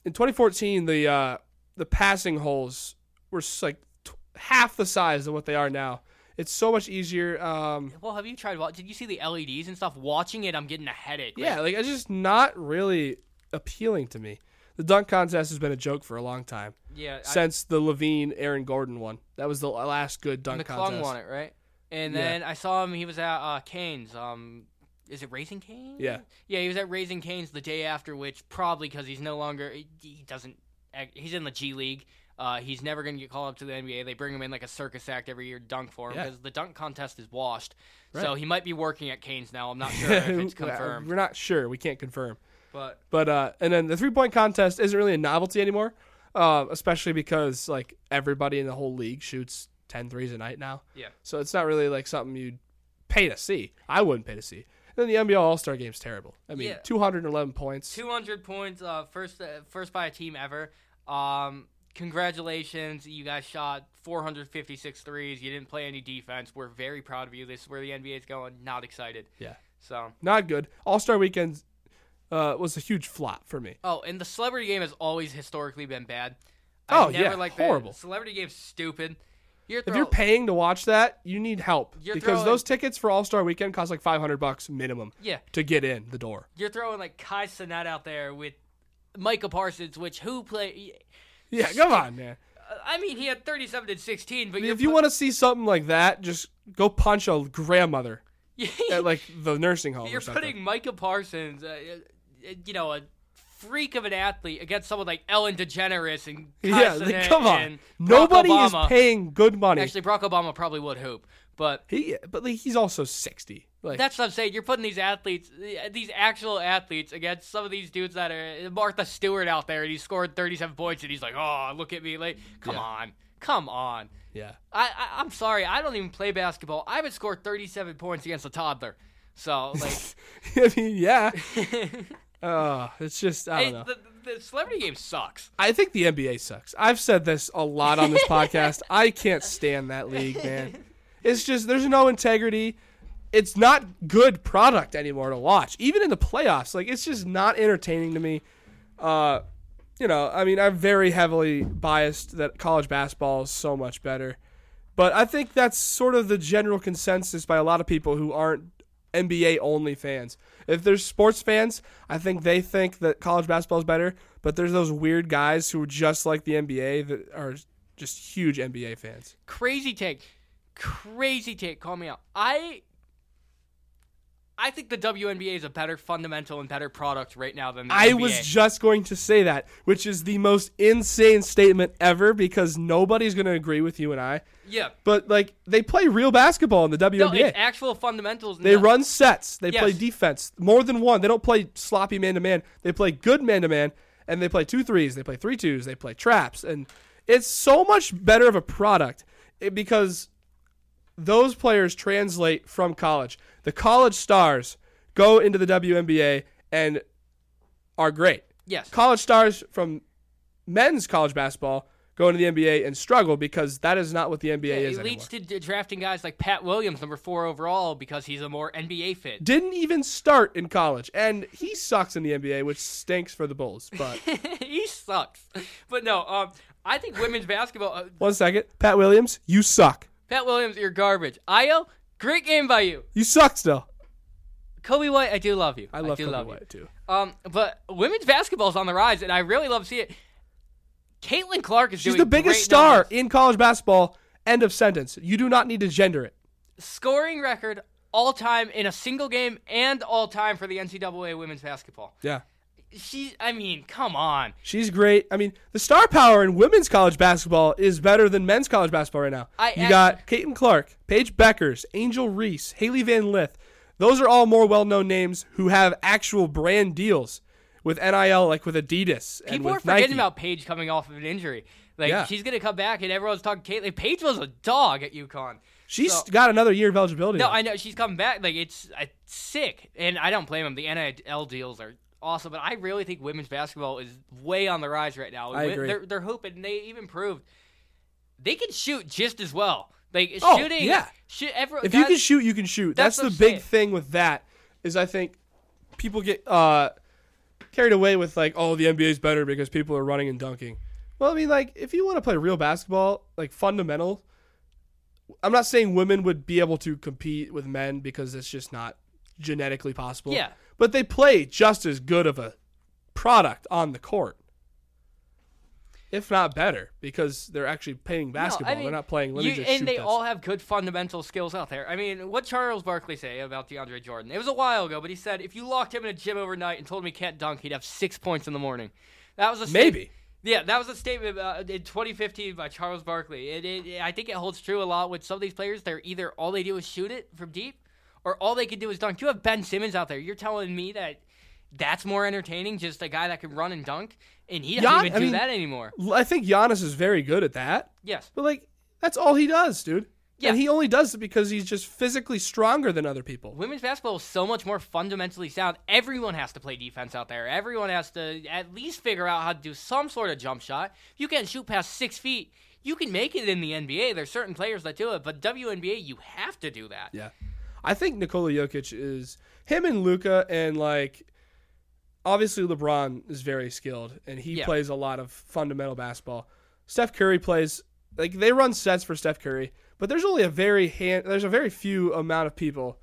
In 2014, the uh, the passing holes were like t- half the size of what they are now. It's so much easier. Um, Well, have you tried? Did you see the LEDs and stuff? Watching it, I'm getting a headache. Like, yeah, like it's just not really appealing to me. The dunk contest has been a joke for a long time yeah. I, since the LaVine Aaron Gordon one. That was the last good dunk McClung contest. won it, right? And Yeah. then I saw him. He was at uh, Canes. Um, is it Raising Canes? Yeah. Yeah, he was at Raising Canes the day after, which probably because he's no longer he, doesn't he's in the G League. Uh, he's never going to get called up to the NBA. They bring him in like a circus act every year, dunk for him Yeah. because the dunk contest is washed. So he might be working at Canes now. I'm not sure if it's confirmed, We're not sure. We can't confirm. But But uh, and then the three point contest isn't really a novelty anymore, uh, especially because like everybody in the whole league shoots 10 threes a night now. Yeah. So it's not really like something you'd pay to see. I wouldn't pay to see. And then the NBA All Star Game's terrible. I mean, Yeah. 211 points. 200 points, uh, first uh, first by a team ever. Um, congratulations, you guys shot 456 threes. You didn't play any defense. We're very proud of you. This is where the NBA is going. Not excited. Yeah. So, Not good. All Star Weekend uh, was a huge flop for me. oh, and the celebrity game has always historically been bad. I Oh, never yeah, liked horrible. The celebrity game's stupid. You're If you're paying to watch that, you need help You're because throwing- those tickets for All Star Weekend cost like 500 bucks minimum yeah, to get in the door. you're throwing like Kai Cenat out there with Micah Parsons, which who play? Yeah, come on, man. I mean, he had 37 and 16, but If you put- want to see something like that, just go punch a grandmother at like the nursing home. You're or something. putting Micah Parsons, uh, you know, a freak of an athlete against someone like Ellen DeGeneres and yeah, like, come on. Nobody is paying good money. Actually, Barack Obama probably would hoop, but he, but like, he's also 60. Like, that's what I'm saying. You're putting these athletes, these actual athletes, against some of these dudes that are Martha Stewart out there, and he scored 37 points, and he's like, "Oh, look at me!" Like, come Yeah. on, come on. yeah. I, I I'm sorry, I don't even play basketball. I would score 37 points against a toddler. So like, I mean, yeah. Uh, it's just I don't know. the, the celebrity game sucks. I think the NBA sucks. I've said this a lot on this podcast. I can't stand that league, man. It's just there's no integrity. It's not good product anymore to watch. Even in the playoffs, like it's just not entertaining to me. Uh, you know, I mean, I'm very heavily biased that college basketball is so much better. But I think that's sort of the general consensus by a lot of people who aren't NBA only fans. If there's sports fans, I think they think that college basketball is better. But there's those weird guys who are just like the NBA that are just huge NBA fans. crazy take crazy take call me out i i think the WNBA is a better fundamental and better product right now than the I NBA. was just going to say that, which is the most insane statement ever because nobody's going to agree with you and I. yeah But like they play real basketball in the WNBA. no it's actual fundamentals They no. run sets. They play defense. More than one. They don't play sloppy man to man. They play good man to man, and they play two threes. They play three twos. They play traps, and it's so much better of a product eh, because those players translate from college. The college stars go into the WNBA and are great. yes College stars from men's college basketball go into the NBA and struggle because that is not what the NBA Yeah, is it anymore. leads to drafting guys like Pat Williams, number four overall, because he's a more NBA fit. didn't even start in college, and he sucks in the NBA, which stinks for the Bulls. But he sucks. But no, um, I think women's basketball. Uh, one second, Pat Williams, you suck. Pat Williams, you're garbage. Ayo, great game by you. You suck still. Coby White, I do love you. I love do Coby love you. White too. Um, but women's basketball is on the rise, and I really love to see it. Caitlin Clark is She's the biggest star numbers. in college basketball. End of sentence. You do not need to gender it. scoring record all time in a single game and all time for the NCAA women's basketball. Yeah. She, I mean, come on. She's great. I mean, the star power in women's college basketball is better than men's college basketball right now. I you act- got Caitlin Clark, Paige Bueckers, Angel Reese, Hailey Van Lith. Those are all more well-known names who have actual brand deals with NIL, like with Adidas and People are forgetting Nike. about Paige coming off of an injury. Like Yeah. she's gonna come back, and everyone's talking Caitlin. Paige was a dog at UConn. She's So- got another year of eligibility. No, left. I know she's coming back. Like it's uh, sick, and I don't blame them. The NIL deals are awesome, but I really think women's basketball is way on the rise right now. I agree. They're they're hoping and they even proved they can shoot just as well. Like Oh, shooting, yeah. Shoot, every, if you can shoot, you can shoot. That's That's, the big saying. thing with that. Is I think people get uh, carried away with like, oh, the NBA is better because people are running and dunking. Well, I mean, like if you want to play real basketball, like fundamental, I'm not saying women would be able to compete with men because it's just not genetically possible. Yeah. But they play just as good of a product on the court. If not better, because they're actually playing basketball. I mean, they're not playing. Let you- just and they this. all have good fundamental skills out there. I mean, what Charles Barkley say about DeAndre Jordan? It was a while ago, but he said if you locked him in a gym overnight and told him he can't dunk, he'd have six points in the morning. That was a Maybe. Yeah, that was a statement uh, in 2015 by Charles Barkley. It, it, I think it holds true a lot with some of these players. They're either all they do is shoot it from deep, or all they could do is dunk. You have Ben Simmons out there. You're telling me that that's more entertaining, just a guy that can run and dunk, and he doesn't Gian- even I do mean- that anymore. I think Giannis is very good at that. Yes. But like that's all he does, dude. Yeah. And he only does it because he's just physically stronger than other people. Women's basketball is so much more fundamentally sound. Everyone has to play defense out there. Everyone has to at least figure out how to do some sort of jump shot. If you can't shoot past six feet, you can make it in the NBA. There's certain players that do it, but WNBA, you have to do that. Yeah. I think Nikola Jokic is him and Luka and like obviously LeBron is very skilled and he Yeah. plays a lot of fundamental basketball. Steph Curry plays like they run sets for Steph Curry, but there's only a very hand there's a very few amount of people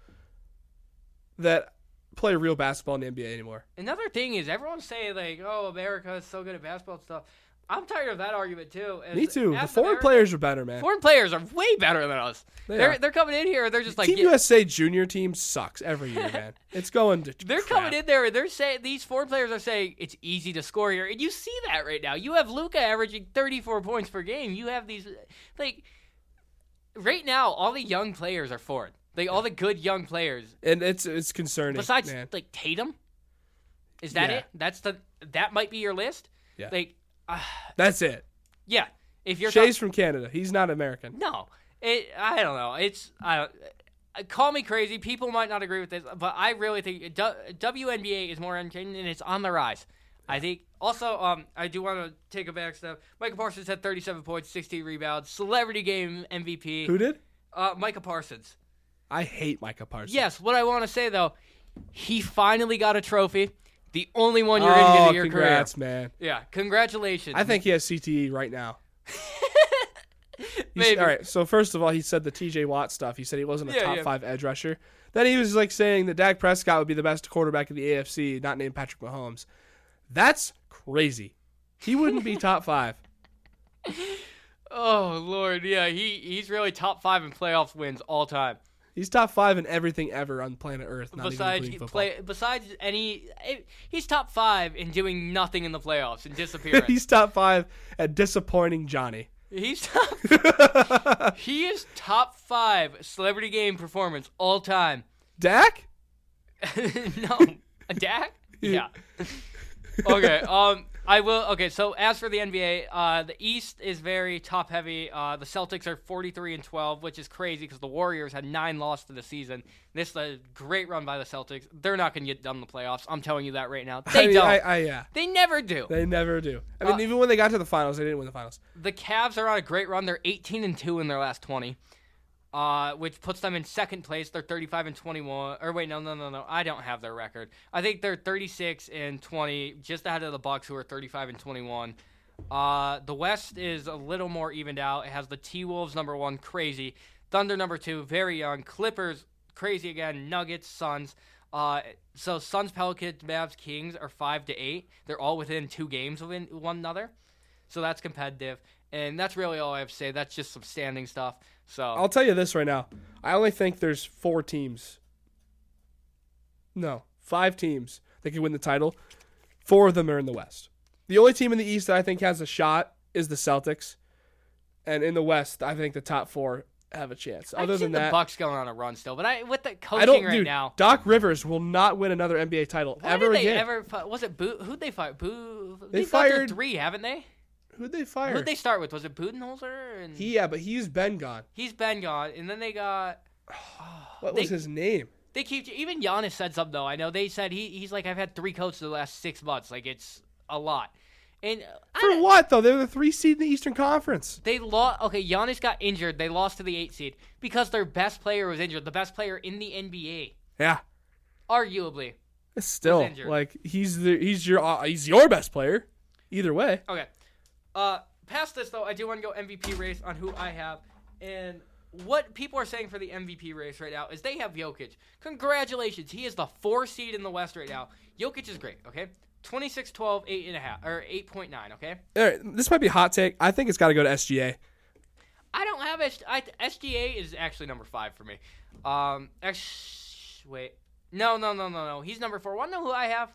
that play real basketball in the NBA anymore. Another thing is everyone's saying like, "Oh, America is so good at basketball and stuff." I'm tired of that argument too. As- Me too. The foreign America- players are better, man. foreign players are way better than us. They are they're coming in here. And they're just like Team yeah, USA junior team sucks every year, man. It's going to They're crap. coming in there and they're saying these foreign players are saying it's easy to score here, and you see that right now. You have Luka averaging 34 points per game. You have these like right now, all the young players are foreign. Like all the good young players, and it's it's concerning. besides man. like Tatum. Is that Yeah. it? That's the that might be your list. Yeah. Like, uh, That's it. yeah. If you're Shai's from Canada. He's not American. No, it. I don't know. It's. I don't. uh, Call me crazy. People might not agree with this, but I really think du- WNBA is more entertaining and it's on the rise. I think. Also, um, I do want to take a back step. Micah Parsons had 37 points, 16 rebounds, celebrity game MVP. Who did? Uh, Micah Parsons. I hate Micah Parsons. Yes. What I want to say though, he finally got a trophy. The only one you're oh, going to get in your congrats, man. Yeah. Congratulations. I think he has CTE right now. Maybe. All right. So first of all, he said the TJ Watt stuff. He said he wasn't a Yeah, top yeah. five edge rusher. Then he was like saying that Dak Prescott would be the best quarterback in the AFC, not named Patrick Mahomes. That's crazy. He wouldn't be top five. Oh Lord, yeah. He he's really top five in playoff wins all time. He's top five in everything ever on planet Earth. Not besides even including football. play besides any he's top five in doing nothing in the playoffs and disappearing. he's, He's top five at disappointing Johnny. He's top he is top five celebrity game performance all time. Dak? no, a Dak. Yeah. Okay. Um. I will. Okay. So as for the NBA, uh, the East is very top heavy. Uh, the Celtics are 43 and 12, which is crazy because the Warriors had nine losses to the season. This is a great run by the Celtics. They're not going to get done in the playoffs. I'm telling you that right now. They I mean, don't. I, I, yeah. they never do. They never do. I mean, Uh, even when they got to the finals, they didn't win the finals. The Cavs are on a great run. They're 18 and 2 in their last 20. Uh, which puts them in second place. They're 35 and 21. Or wait, no, no, no, no. I don't have their record. I think they're 36 and 20, just ahead of the Bucks, who are 35 and 21. Uh, the West is a little more evened out. It has the T Wolves number one, crazy. Thunder number two, very young. Clippers, crazy again. Nuggets, Suns. Uh, so Suns, Pelicans, Mavs, Kings are five to eight. They're all within two games of one another. So that's competitive. And that's really all I have to say. That's just some standing stuff. So I'll tell you this right now. I only think there's four teams. No, five teams that can win the title. Four of them are in the West. The only team in the East that I think has a shot is the Celtics, and in the West, I think the top four have a chance. Other see than the that, Bucks going on a run still, but I with the coaching I don't. right dude, now. Doc Rivers will not win another NBA title Why ever did they again. ever? Was it Boo? Who'd they fire? Boo. They their fired- three, haven't they? Who'd they fire? Who'd they start with? Was it Budenholzer? And he, yeah, but he's been gone. he's been gone, and then they got. What They- was his name? They keep even Giannis said something though. I know they said he he's like I've had three coaches the last six months. Like it's a lot, and uh, I For what though? They're the three seed in the Eastern Conference. They lost. Okay, Giannis got injured. They lost to the eight seed because their best player was injured. The best player in the NBA, Yeah. arguably. Still, like he's the he's your uh, he's your best player. Either way, Okay. Uh, past this though, I do want to go MVP race on who I have, and what people are saying for the MVP race right now is they have Jokic. Congratulations, he is the four seed in the West right now. Jokic is great. Okay, 26, 12, 8 and a half or 8.9. Okay. All right, this might be hot take. I think it's got to go to SGA. I don't have S- I, SGA is actually number five for me. Um, X, wait, no, no, no, no, no. He's number four. Want to know who I have?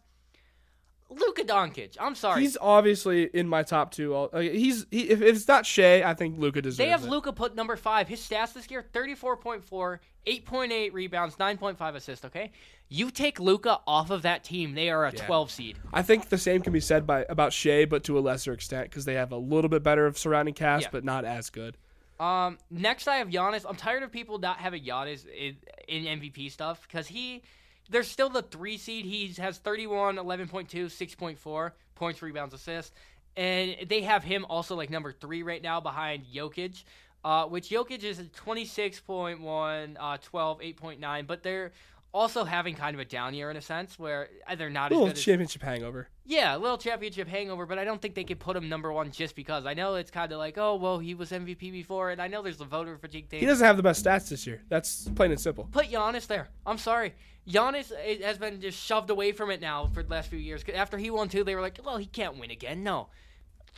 Luka Doncic. I'm sorry. He's obviously in my top two. Uh, He's he, if, if it's not Shai, I think Luka deserves it. they have. Luka put number five. His stats this year: 34.4, 8.8 rebounds, 9.5 assists. Okay, you take Luka off of that team, they are a 12 seed. I think the same can be said by about Shai, but to a lesser extent because they have a little bit better of surrounding cast, Yeah. but not as good. Um, next I have Giannis. I'm tired of people not having Giannis in, in MVP stuff because he, there's still the three seed. He has 31, 11.2, 6.4 points, rebounds, assists, and they have him also like number three right now behind Jokic. Uh, which Jokic is at 26.1, uh, 12, 8.9, but they're also having kind of a down year in a sense where they're not A as little as championship hangover. yeah, a little championship hangover, but I don't think they could put him number one just because. I know it's kind of like, oh, well, he was MVP before, and I know there's the voter fatigue thing. He doesn't have the best stats this year. That's plain and simple. Put Giannis there. I'm sorry. Giannis has been just shoved away from it now for the last few years. After he won two, they were like, well, he can't win again. No.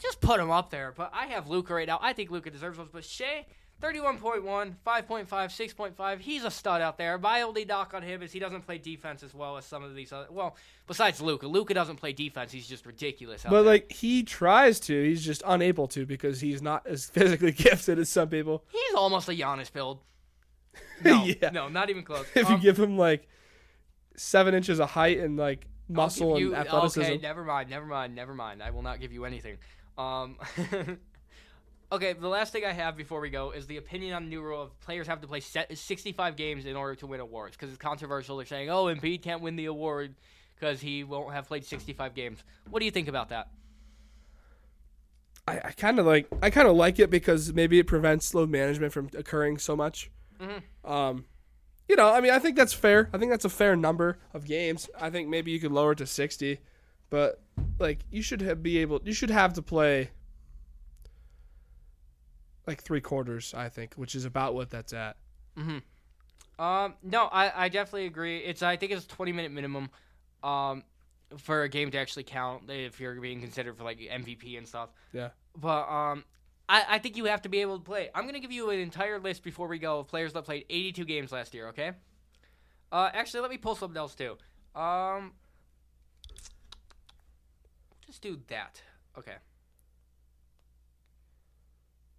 Just put him up there. But I have Luka right now. I think Luka deserves those. But Shai, 31.1, 5.5, 6.5. He's a stud out there. My only knock on him is he doesn't play defense as well as some of these other. Well, besides Luka. Luka doesn't play defense. He's just ridiculous But there. like he tries to, he's just unable to because he's not as physically gifted as some people. He's almost a Giannis build. No, Yeah. no, not even close. If you Um, give him like seven inches of height and like muscle you- and athleticism, Okay, never mind, never mind, never mind. I will not give you anything. Um, okay, the last thing I have before we go is the opinion on the new rule of players have to play 65 games in order to win awards because it's controversial. They're saying, oh, Embiid can't win the award because he won't have played 65 games. What do you think about that? I, I kind of like I kind of like it because maybe it prevents load management from occurring so much. Mhm. Um, you know, I mean, I think that's fair. I think that's a fair number of games. I think maybe you could lower it to sixty, but like you should have, be able, you should have to play like three quarters. I think, which is about what that's at. Um, no, I, I definitely agree. It's I think it's a 20 minute minimum, um, for a game to actually count if you're being considered for like MVP and stuff. Yeah. But um, I, I think you have to be able to play. I'm gonna give you an entire list before we go of players that played 82 games last year. Okay. Uh, actually, let me pull something else too. Um, just do that. Okay.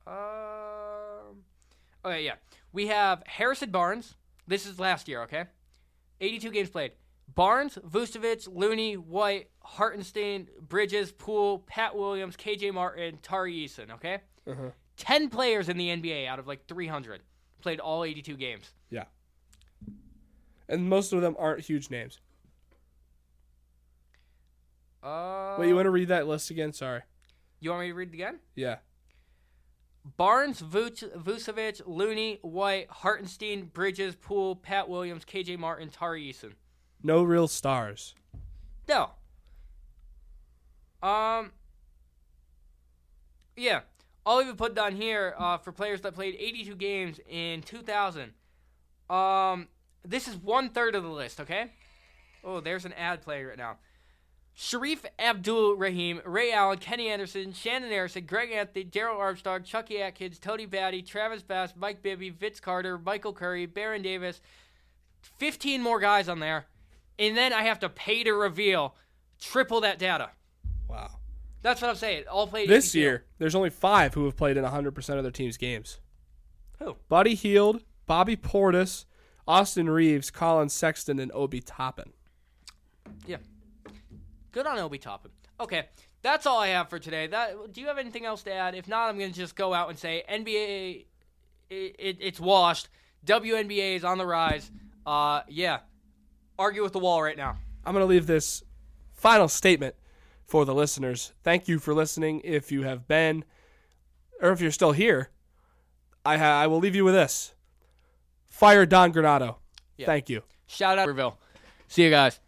Um. Okay, yeah. We have Harrison Barnes. This is last year, okay? 82 games played. Barnes, Vucevic, Looney, White, Hartenstein, Bridges, Poole, Pat Williams, KJ Martin, Tari Eason, okay? Uh-huh. 10 players in the NBA out of like 300 played all 82 games. Yeah. And most of them aren't huge names. Uh, Wait, you want to read that list again? Sorry. you want me to read it again? Yeah. Barnes, Vuce- Vucevic, Looney, White, Hartenstein, Bridges, Poole, Pat Williams, KJ Martin, Tari Eason. No real stars. No. Um. Yeah, I'll even put down here uh, for players that played 82 games in 2000. Um, this is one third of the list. Okay. Oh, there's an ad playing right now. Sharif Abdul Rahim, Ray Allen, Kenny Anderson, Shannon Harrison, Greg Anthony, Darrell Armstrong, Chucky Atkins, Tony Battie, Travis Bass, Mike Bibby, Vince Carter, Michael Curry, Baron Davis. 15 more guys on there. And then I have to pay to reveal triple that data. Wow. That's what I'm saying. All played This 82. year, there's only five who have played in 100% of their team's games. Who? Buddy Hield, Bobby Portis, Austin Reaves, Collin Sexton, and Obi Toppin. Good on Obi Toppin. Okay, that's all I have for today. That do you have anything else to add? If not, I'm gonna just go out and say NBA, it, it, it's washed. WNBA is on the rise. Uh, yeah, argue with the wall right now. I'm going to leave this final statement for the listeners. Thank you for listening. If you have been, or if you're still here, I, ha- I will leave you with this. Fire Don Granado. Yeah. Thank you. Shout out to Riverville. See you guys.